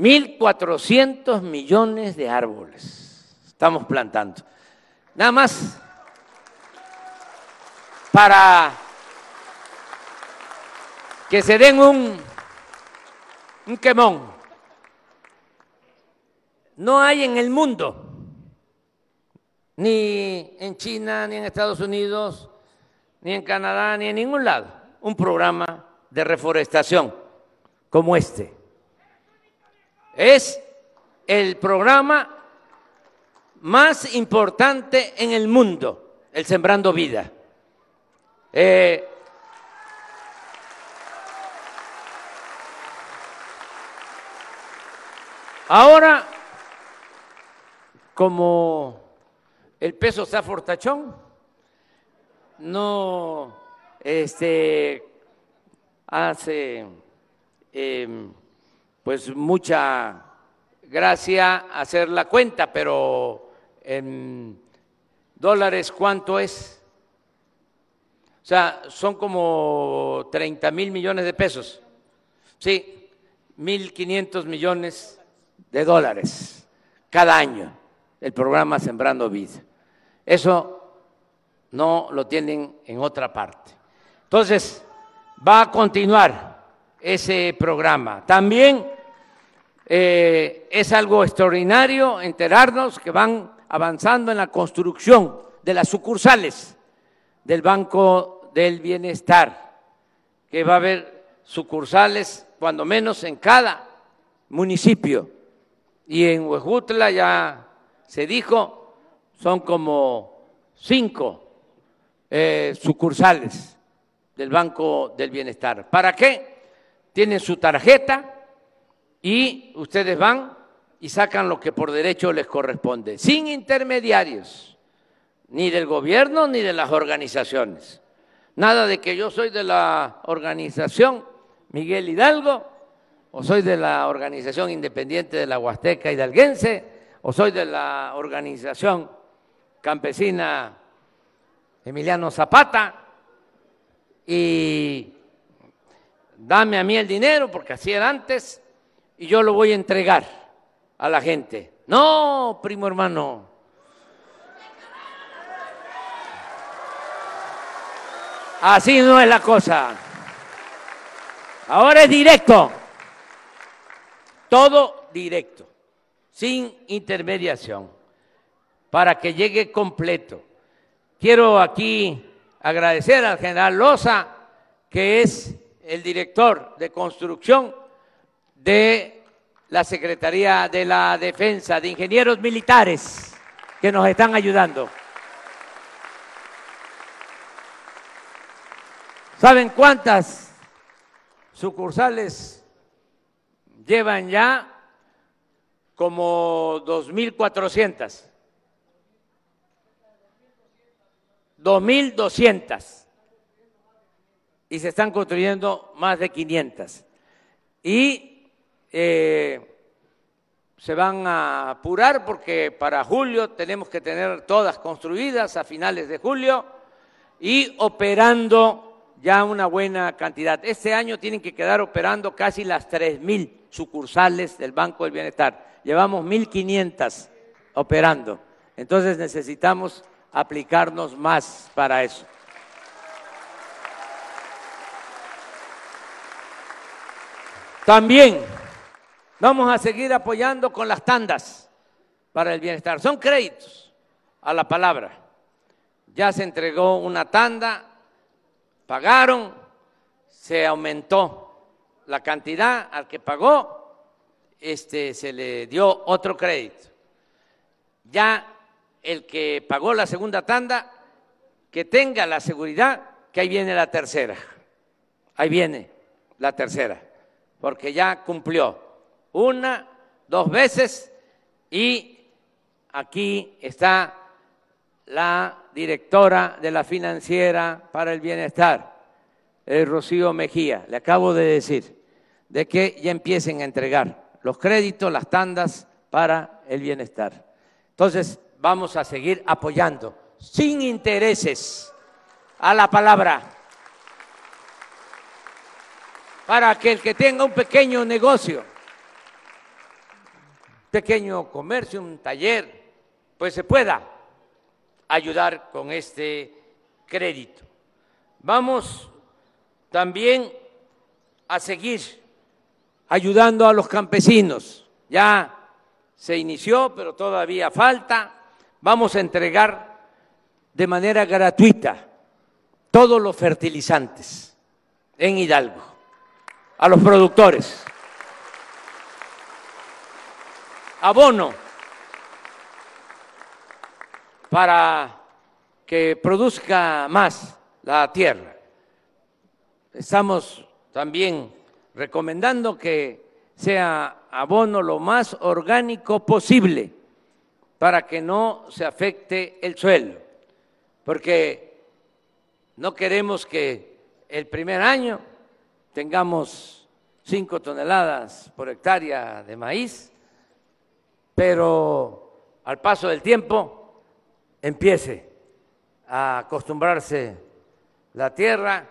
1.400 millones de árboles estamos plantando. Nada más para que se den un, un quemón. No hay en el mundo, ni en China, ni en Estados Unidos, ni en Canadá, ni en ningún lado, un programa de reforestación como este. Es el programa más importante en el mundo, el Sembrando Vida. Eh, ahora, como el peso está fortachón, no este, hace eh, pues mucha gracia hacer la cuenta, pero en dólares, ¿cuánto es? O sea, son como 30 mil millones de pesos. Sí, 1.500 millones de dólares cada año el programa Sembrando Vida. Eso no lo tienen en otra parte. Entonces, va a continuar ese programa. También eh, es algo extraordinario enterarnos que van avanzando en la construcción de las sucursales del Banco del Bienestar, que va a haber sucursales cuando menos en cada municipio. Y en Huejutla ya se dijo, son como cinco eh, sucursales del Banco del Bienestar. ¿Para qué? Tienen su tarjeta y ustedes van y sacan lo que por derecho les corresponde, sin intermediarios, ni del gobierno ni de las organizaciones. Nada de que yo soy de la organización Miguel Hidalgo o soy de la Organización Independiente de la Huasteca Hidalguense, o soy de la Organización Campesina Emiliano Zapata, y dame a mí el dinero, porque así era antes, y yo lo voy a entregar a la gente. No, primo hermano. Así no es la cosa. Ahora es directo. Todo directo, sin intermediación, para que llegue completo. Quiero aquí agradecer al general Loza, que es el director de construcción de la Secretaría de la Defensa, de ingenieros militares, que nos están ayudando. ¿Saben cuántas sucursales llevan ya como 2.400. 2.200. Y se están construyendo más de 500. Y eh, se van a apurar porque para julio tenemos que tener todas construidas a finales de julio y operando ya una buena cantidad. Este año tienen que quedar operando casi las 3.000 sucursales del Banco del Bienestar. Llevamos 1.500 operando. Entonces necesitamos aplicarnos más para eso. También vamos a seguir apoyando con las tandas para el bienestar. Son créditos a la palabra. Ya se entregó una tanda, pagaron, se aumentó la cantidad al que pagó, este, se le dio otro crédito. Ya el que pagó la segunda tanda, que tenga la seguridad que ahí viene la tercera. Ahí viene la tercera, porque ya cumplió una, dos veces y aquí está la directora de la financiera para el bienestar, el Rocío Mejía. Le acabo de decir de que ya empiecen a entregar los créditos, las tandas para el bienestar. Entonces, vamos a seguir apoyando sin intereses a la palabra para que el que tenga un pequeño negocio, pequeño comercio, un taller, pues se pueda ayudar con este crédito. Vamos también a seguir ayudando a los campesinos. Ya se inició, pero todavía falta. Vamos a entregar de manera gratuita todos los fertilizantes en Hidalgo a los productores. Abono para que produzca más la tierra. Estamos también recomendando que sea abono lo más orgánico posible para que no se afecte el suelo, porque no queremos que el primer año tengamos cinco toneladas por hectárea de maíz, pero al paso del tiempo empiece a acostumbrarse la tierra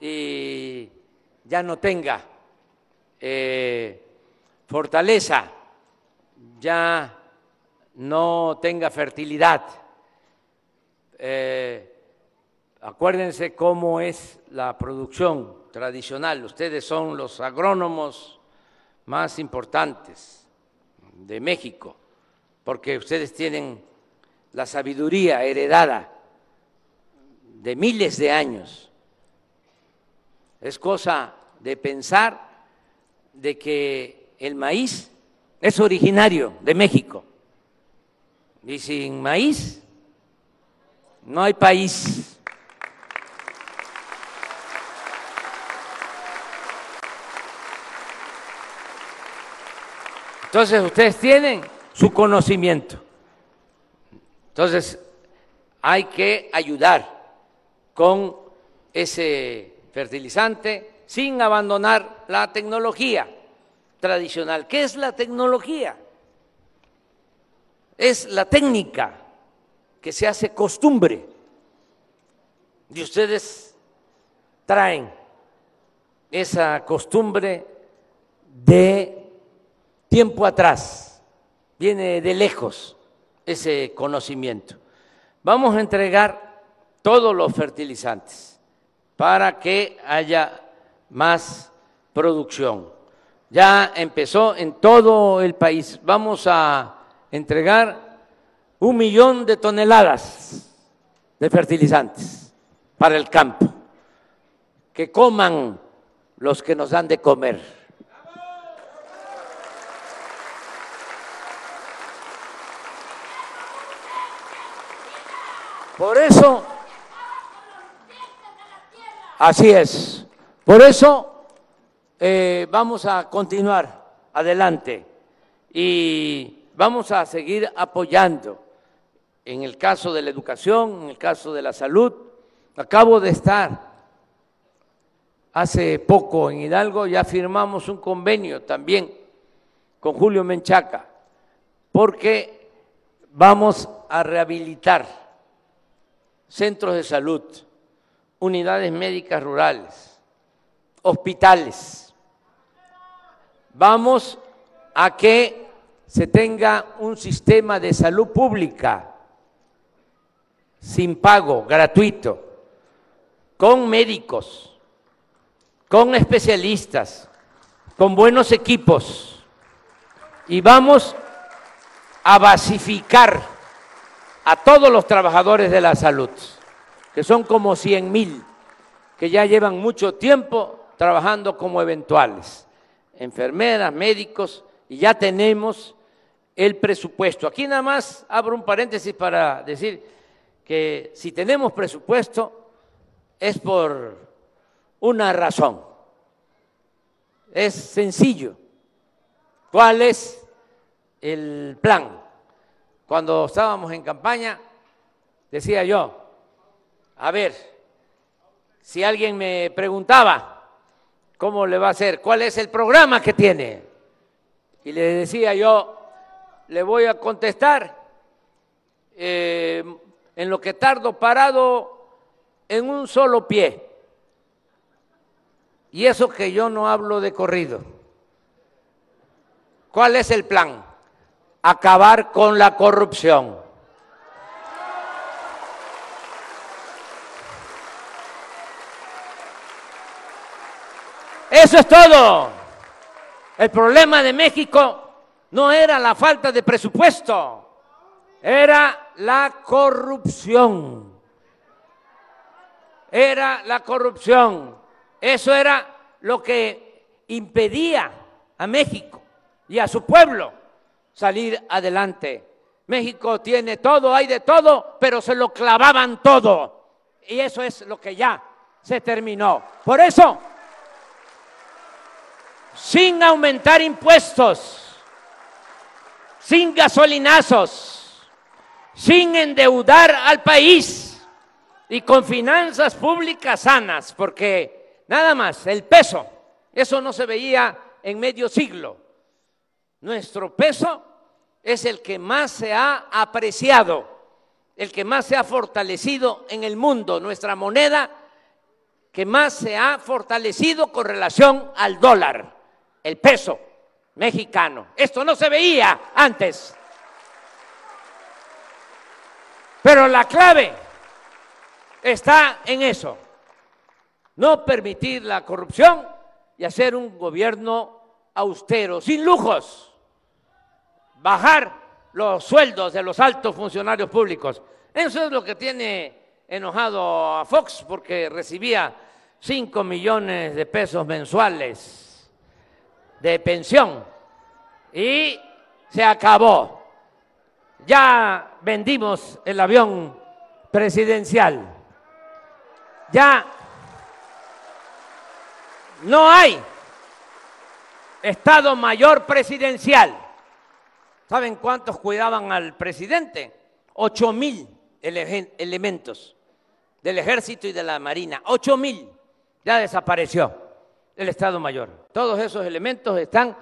y ya no tenga eh, fortaleza, ya no tenga fertilidad. Eh, acuérdense cómo es la producción tradicional. Ustedes son los agrónomos más importantes de México, porque ustedes tienen la sabiduría heredada de miles de años. Es cosa de pensar de que el maíz es originario de México. Y sin maíz no hay país. Entonces ustedes tienen su conocimiento. Entonces hay que ayudar con ese fertilizante sin abandonar la tecnología, tradicional. ¿Qué es la tecnología? Es la técnica que se hace costumbre. Y ustedes traen esa costumbre de tiempo atrás, viene de lejos ese conocimiento. Vamos a entregar todos los fertilizantes para que haya más producción. Ya empezó en todo el país. Vamos a entregar un millón de toneladas de fertilizantes para el campo. Que coman los que nos dan de comer. Por eso, así es, por eso eh, vamos a continuar adelante y vamos a seguir apoyando en el caso de la educación, en el caso de la salud. Acabo de estar Hace poco en Hidalgo ya firmamos un convenio también con Julio Menchaca, porque vamos a rehabilitar centros de salud, unidades médicas rurales, hospitales. Vamos a que se tenga un sistema de salud pública sin pago, gratuito, con médicos con especialistas, con buenos equipos y vamos a basificar a todos los trabajadores de la salud, que son como 100 mil, que ya llevan mucho tiempo trabajando como eventuales, enfermeras, médicos, y ya tenemos el presupuesto. Aquí nada más abro un paréntesis para decir que si tenemos presupuesto es por una razón. Es sencillo. ¿Cuál es el plan? Cuando estábamos en campaña, decía yo, a ver, si alguien me preguntaba cómo le va a hacer, cuál es el programa que tiene, y le decía yo, le voy a contestar eh, en lo que tardo parado en un solo pie y eso que yo no hablo de corrido. ¿Cuál es el plan? Acabar con la corrupción. Eso es todo. El problema de México no era la falta de presupuesto, era la corrupción. Era la corrupción. Eso era lo que impedía a México y a su pueblo salir adelante. México tiene todo, hay de todo, pero se lo clavaban todo. Y eso es lo que ya se terminó. Por eso, sin aumentar impuestos, sin gasolinazos, sin endeudar al país y con finanzas públicas sanas, porque Nada más, el peso. Eso no se veía en medio siglo. Nuestro peso es el que más se ha apreciado, el que más se ha fortalecido en el mundo. Nuestra moneda que más se ha fortalecido con relación al dólar, el peso mexicano. Esto no se veía antes. Pero la clave está en eso no permitir la corrupción y hacer un gobierno austero, sin lujos, bajar los sueldos de los altos funcionarios públicos. Eso es lo que tiene enojado a Fox porque recibía 5 millones de pesos mensuales de pensión y se acabó. Ya vendimos el avión presidencial. Ya no hay Estado Mayor Presidencial. ¿Saben cuántos cuidaban al presidente? Ocho mil elementos del ejército y de la marina. Ocho mil. Ya desapareció el Estado Mayor. Todos esos elementos están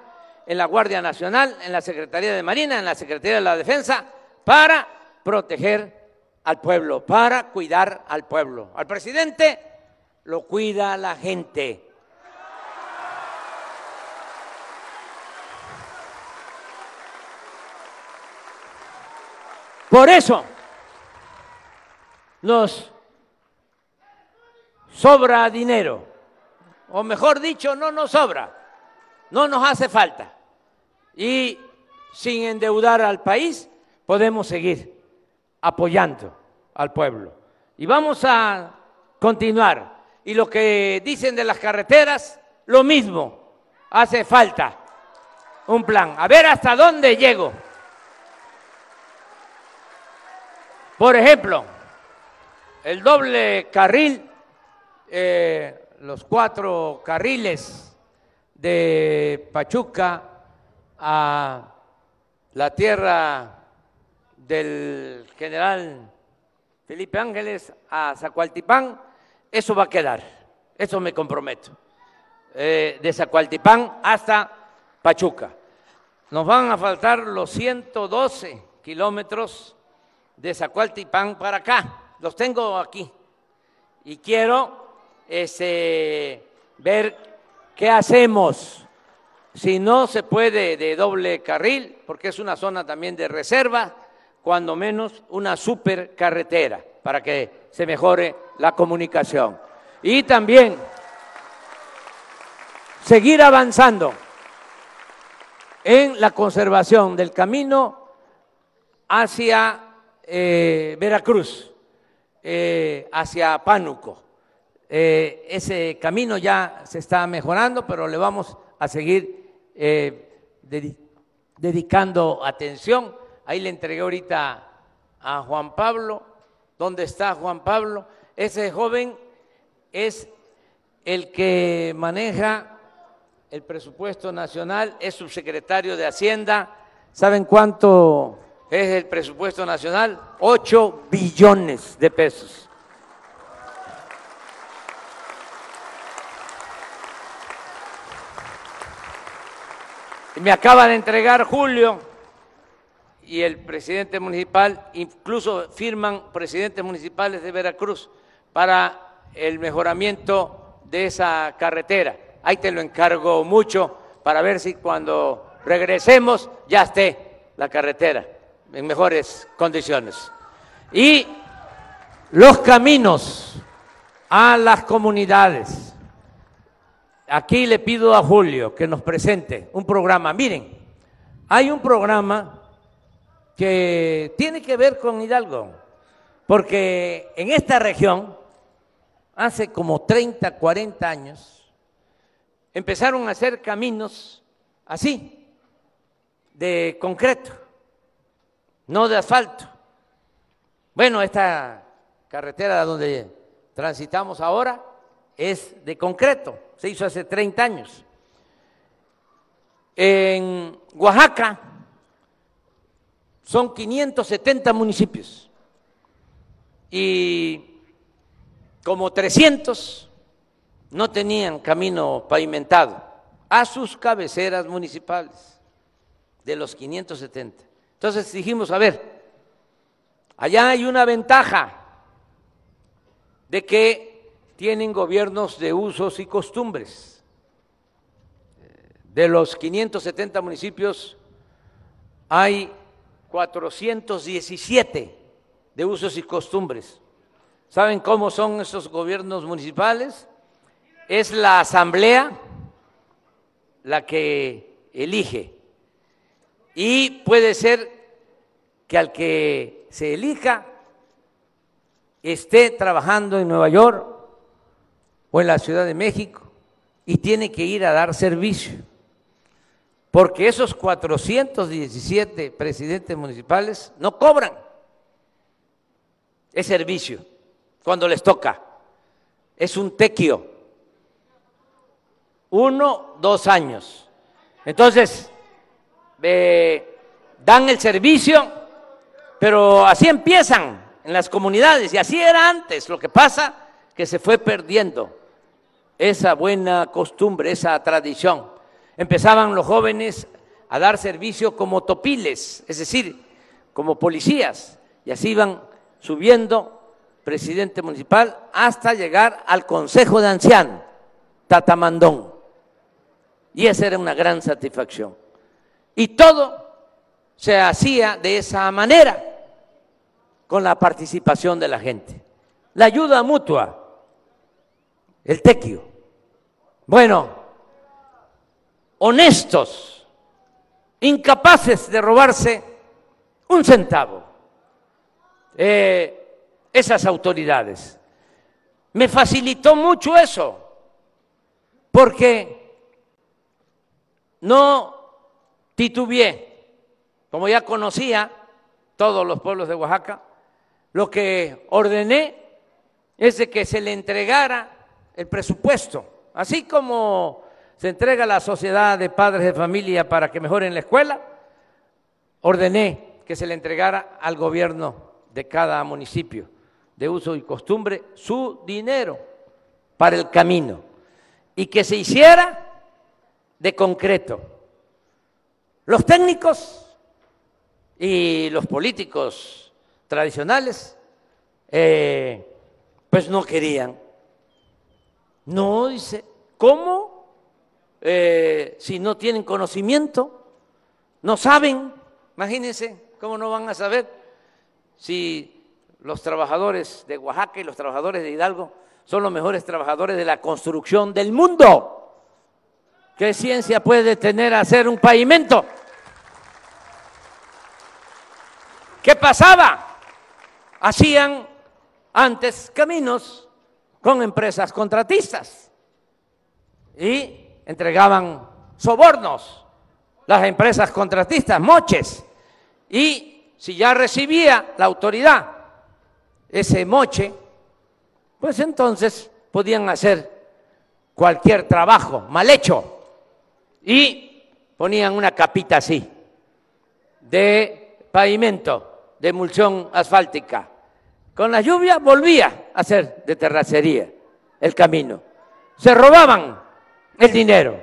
en la Guardia Nacional, en la Secretaría de Marina, en la Secretaría de la Defensa, para proteger al pueblo, para cuidar al pueblo. Al presidente lo cuida la gente. Por eso nos sobra dinero, o mejor dicho, no nos sobra, no nos hace falta. Y sin endeudar al país podemos seguir apoyando al pueblo. Y vamos a continuar. Y lo que dicen de las carreteras, lo mismo, hace falta un plan. A ver hasta dónde llego. Por ejemplo, el doble carril, eh, los cuatro carriles de Pachuca a la tierra del general Felipe Ángeles a Zacualtipán, eso va a quedar, eso me comprometo, eh, de Zacualtipán hasta Pachuca. Nos van a faltar los 112 kilómetros de Zacualtipán para acá. Los tengo aquí. Y quiero este, ver qué hacemos. Si no se puede de doble carril, porque es una zona también de reserva, cuando menos una supercarretera para que se mejore la comunicación. Y también seguir avanzando en la conservación del camino hacia eh, Veracruz, eh, hacia Pánuco. Eh, ese camino ya se está mejorando, pero le vamos a seguir dedicando atención. Ahí le entregué ahorita a Juan Pablo. ¿Dónde está Juan Pablo? Ese joven es el que maneja el presupuesto nacional, es subsecretario de Hacienda. ¿Saben cuánto es el presupuesto nacional, 8 billones de pesos. Me acaba de entregar Julio y el presidente municipal, incluso firman presidentes municipales de Veracruz para el mejoramiento de esa carretera. Ahí te lo encargo mucho para ver si cuando regresemos ya esté la carretera en mejores condiciones. Y los caminos a las comunidades. Aquí le pido a Julio que nos presente un programa. Miren, hay un programa que tiene que ver con Hidalgo, porque en esta región, hace como 30, 40 años, empezaron a hacer caminos así, de concreto no de asfalto. Bueno, esta carretera donde transitamos ahora es de concreto, se hizo hace 30 años. En Oaxaca son 570 municipios y como 300 no tenían camino pavimentado a sus cabeceras municipales de los 570. Entonces dijimos, a ver, allá hay una ventaja de que tienen gobiernos de usos y costumbres. De los 570 municipios hay 417 de usos y costumbres. ¿Saben cómo son esos gobiernos municipales? Es la asamblea la que elige y puede ser que al que se elija esté trabajando en Nueva York o en la Ciudad de México y tiene que ir a dar servicio. Porque esos 417 presidentes municipales no cobran. Es servicio cuando les toca. Es un tequio. Uno, dos años. Entonces, dan el servicio, pero así empiezan en las comunidades y así era antes. Lo que pasa que se fue perdiendo esa buena costumbre, esa tradición. Empezaban los jóvenes a dar servicio como topiles, es decir, como policías, y así iban subiendo presidente municipal hasta llegar al Consejo de Ancianos, Tatamandón. Y esa era una gran satisfacción. Y todo se hacía de esa manera, con la participación de la gente. La ayuda mutua, el tequio. Bueno, honestos, incapaces de robarse un centavo. Eh, esas autoridades. Me facilitó mucho eso, porque no titubeé, como ya conocía todos los pueblos de Oaxaca, lo que ordené es de que se le entregara el presupuesto, así como se entrega a la sociedad de padres de familia para que mejoren la escuela, ordené que se le entregara al gobierno de cada municipio de uso y costumbre su dinero para el camino y que se hiciera de concreto. Los técnicos y los políticos tradicionales eh, pues no querían. No, dice, ¿cómo? Eh, si no tienen conocimiento, no saben, imagínense, ¿cómo no van a saber si los trabajadores de Oaxaca y los trabajadores de Hidalgo son los mejores trabajadores de la construcción del mundo. ¿Qué ciencia puede tener hacer un pavimento? ¿Qué pasaba? Hacían antes caminos con empresas contratistas y entregaban sobornos, las empresas contratistas, moches, y si ya recibía la autoridad ese moche, pues entonces podían hacer cualquier trabajo mal hecho. Y ponían una capita así de pavimento, de emulsión asfáltica. Con la lluvia volvía a hacer de terracería el camino. Se robaban el dinero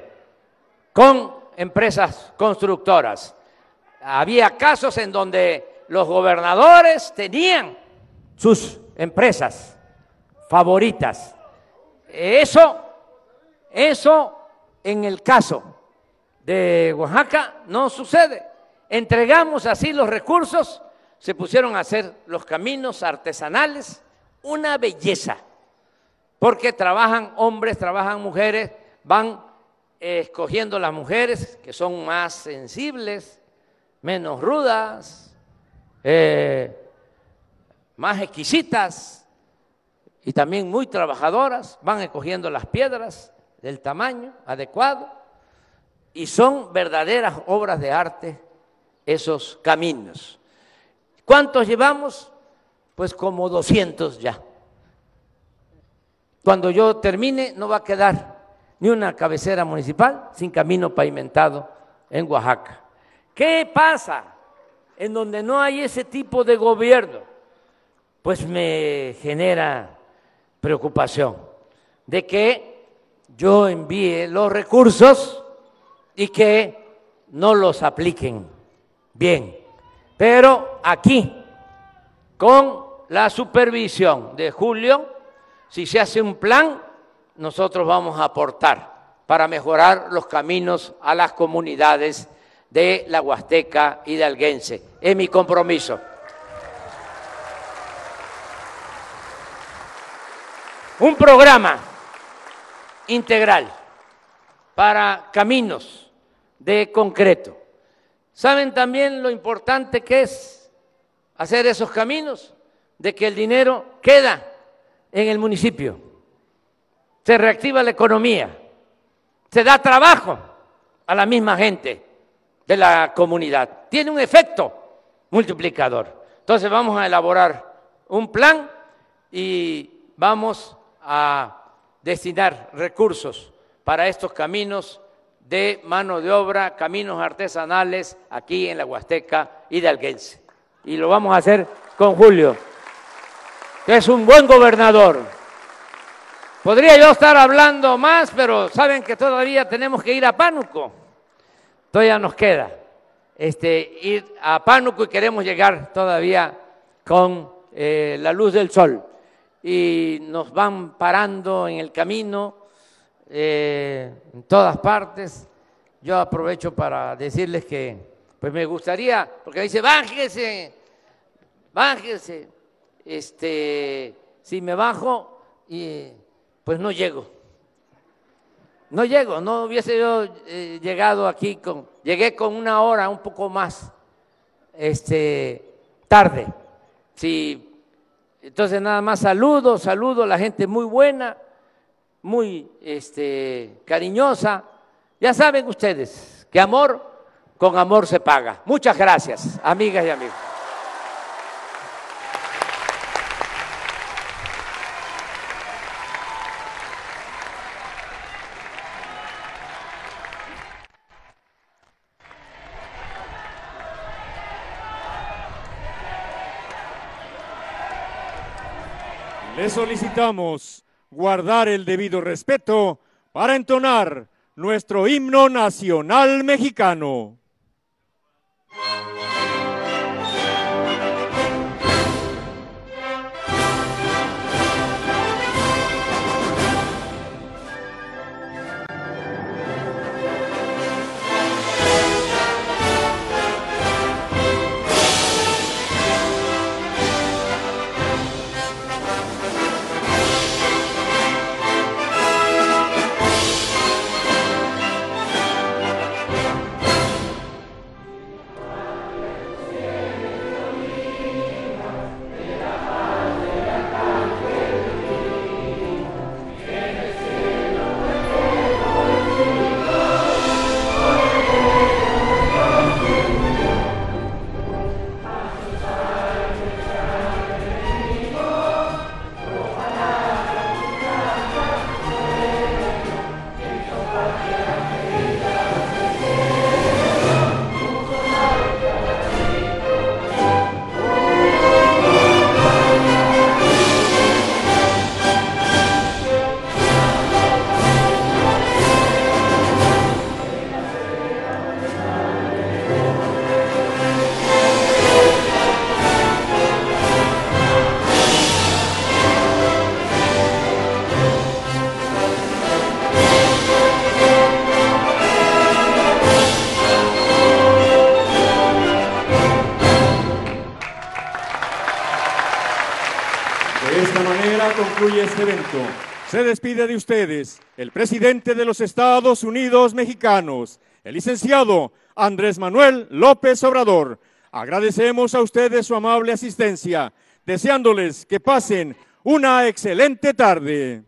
con empresas constructoras. Había casos en donde los gobernadores tenían sus empresas favoritas. Eso, eso en el caso de Oaxaca no sucede. Entregamos así los recursos, se pusieron a hacer los caminos artesanales, una belleza, porque trabajan hombres, trabajan mujeres, van escogiendo las mujeres que son más sensibles, menos rudas, eh, más exquisitas y también muy trabajadoras, van escogiendo las piedras del tamaño adecuado y son verdaderas obras de arte esos caminos. ¿Cuántos llevamos? Pues como 200 ya. Cuando yo termine no va a quedar ni una cabecera municipal sin camino pavimentado en Oaxaca. ¿Qué pasa en donde no hay ese tipo de gobierno? pues me genera preocupación de que yo envíe los recursos y que no los apliquen bien. Pero aquí, con la supervisión de Julio, si se hace un plan, nosotros vamos a aportar para mejorar los caminos a las comunidades de la Huasteca y de Alguense. Es mi compromiso. un programa integral para caminos de concreto. ¿Saben también lo importante que es hacer esos caminos? De que el dinero queda en el municipio, se reactiva la economía, se da trabajo a la misma gente de la comunidad. Tiene un efecto multiplicador. Entonces vamos a elaborar un plan y vamos a destinar recursos para estos caminos de mano de obra, caminos artesanales aquí en la Huasteca y de Alguense. Y lo vamos a hacer con Julio, que es un buen gobernador. Podría yo estar hablando más, pero saben que todavía tenemos que ir a Pánuco. todavía nos queda este, ir a Pánuco y queremos llegar todavía con eh, la luz del sol. Y nos van parando en el camino eh, en todas partes. Yo aprovecho para decirles que pues me gustaría, porque dice, bájese, bájese. Este, si me bajo, y, pues no llego. No llego, no hubiese yo eh, llegado aquí con, llegué con una hora, un poco más, este, tarde. Sí, entonces nada más saludo, saludo a la gente muy buena, muy este, cariñosa. Ya saben ustedes que amor con amor se paga. Muchas gracias, amigas y amigos. Solicitamos guardar el debido respeto para entonar nuestro himno nacional mexicano. Se despide de ustedes el presidente de los Estados Unidos mexicanos, el licenciado Andrés Manuel López Obrador. Agradecemos a ustedes su amable asistencia, deseándoles que pasen una excelente tarde.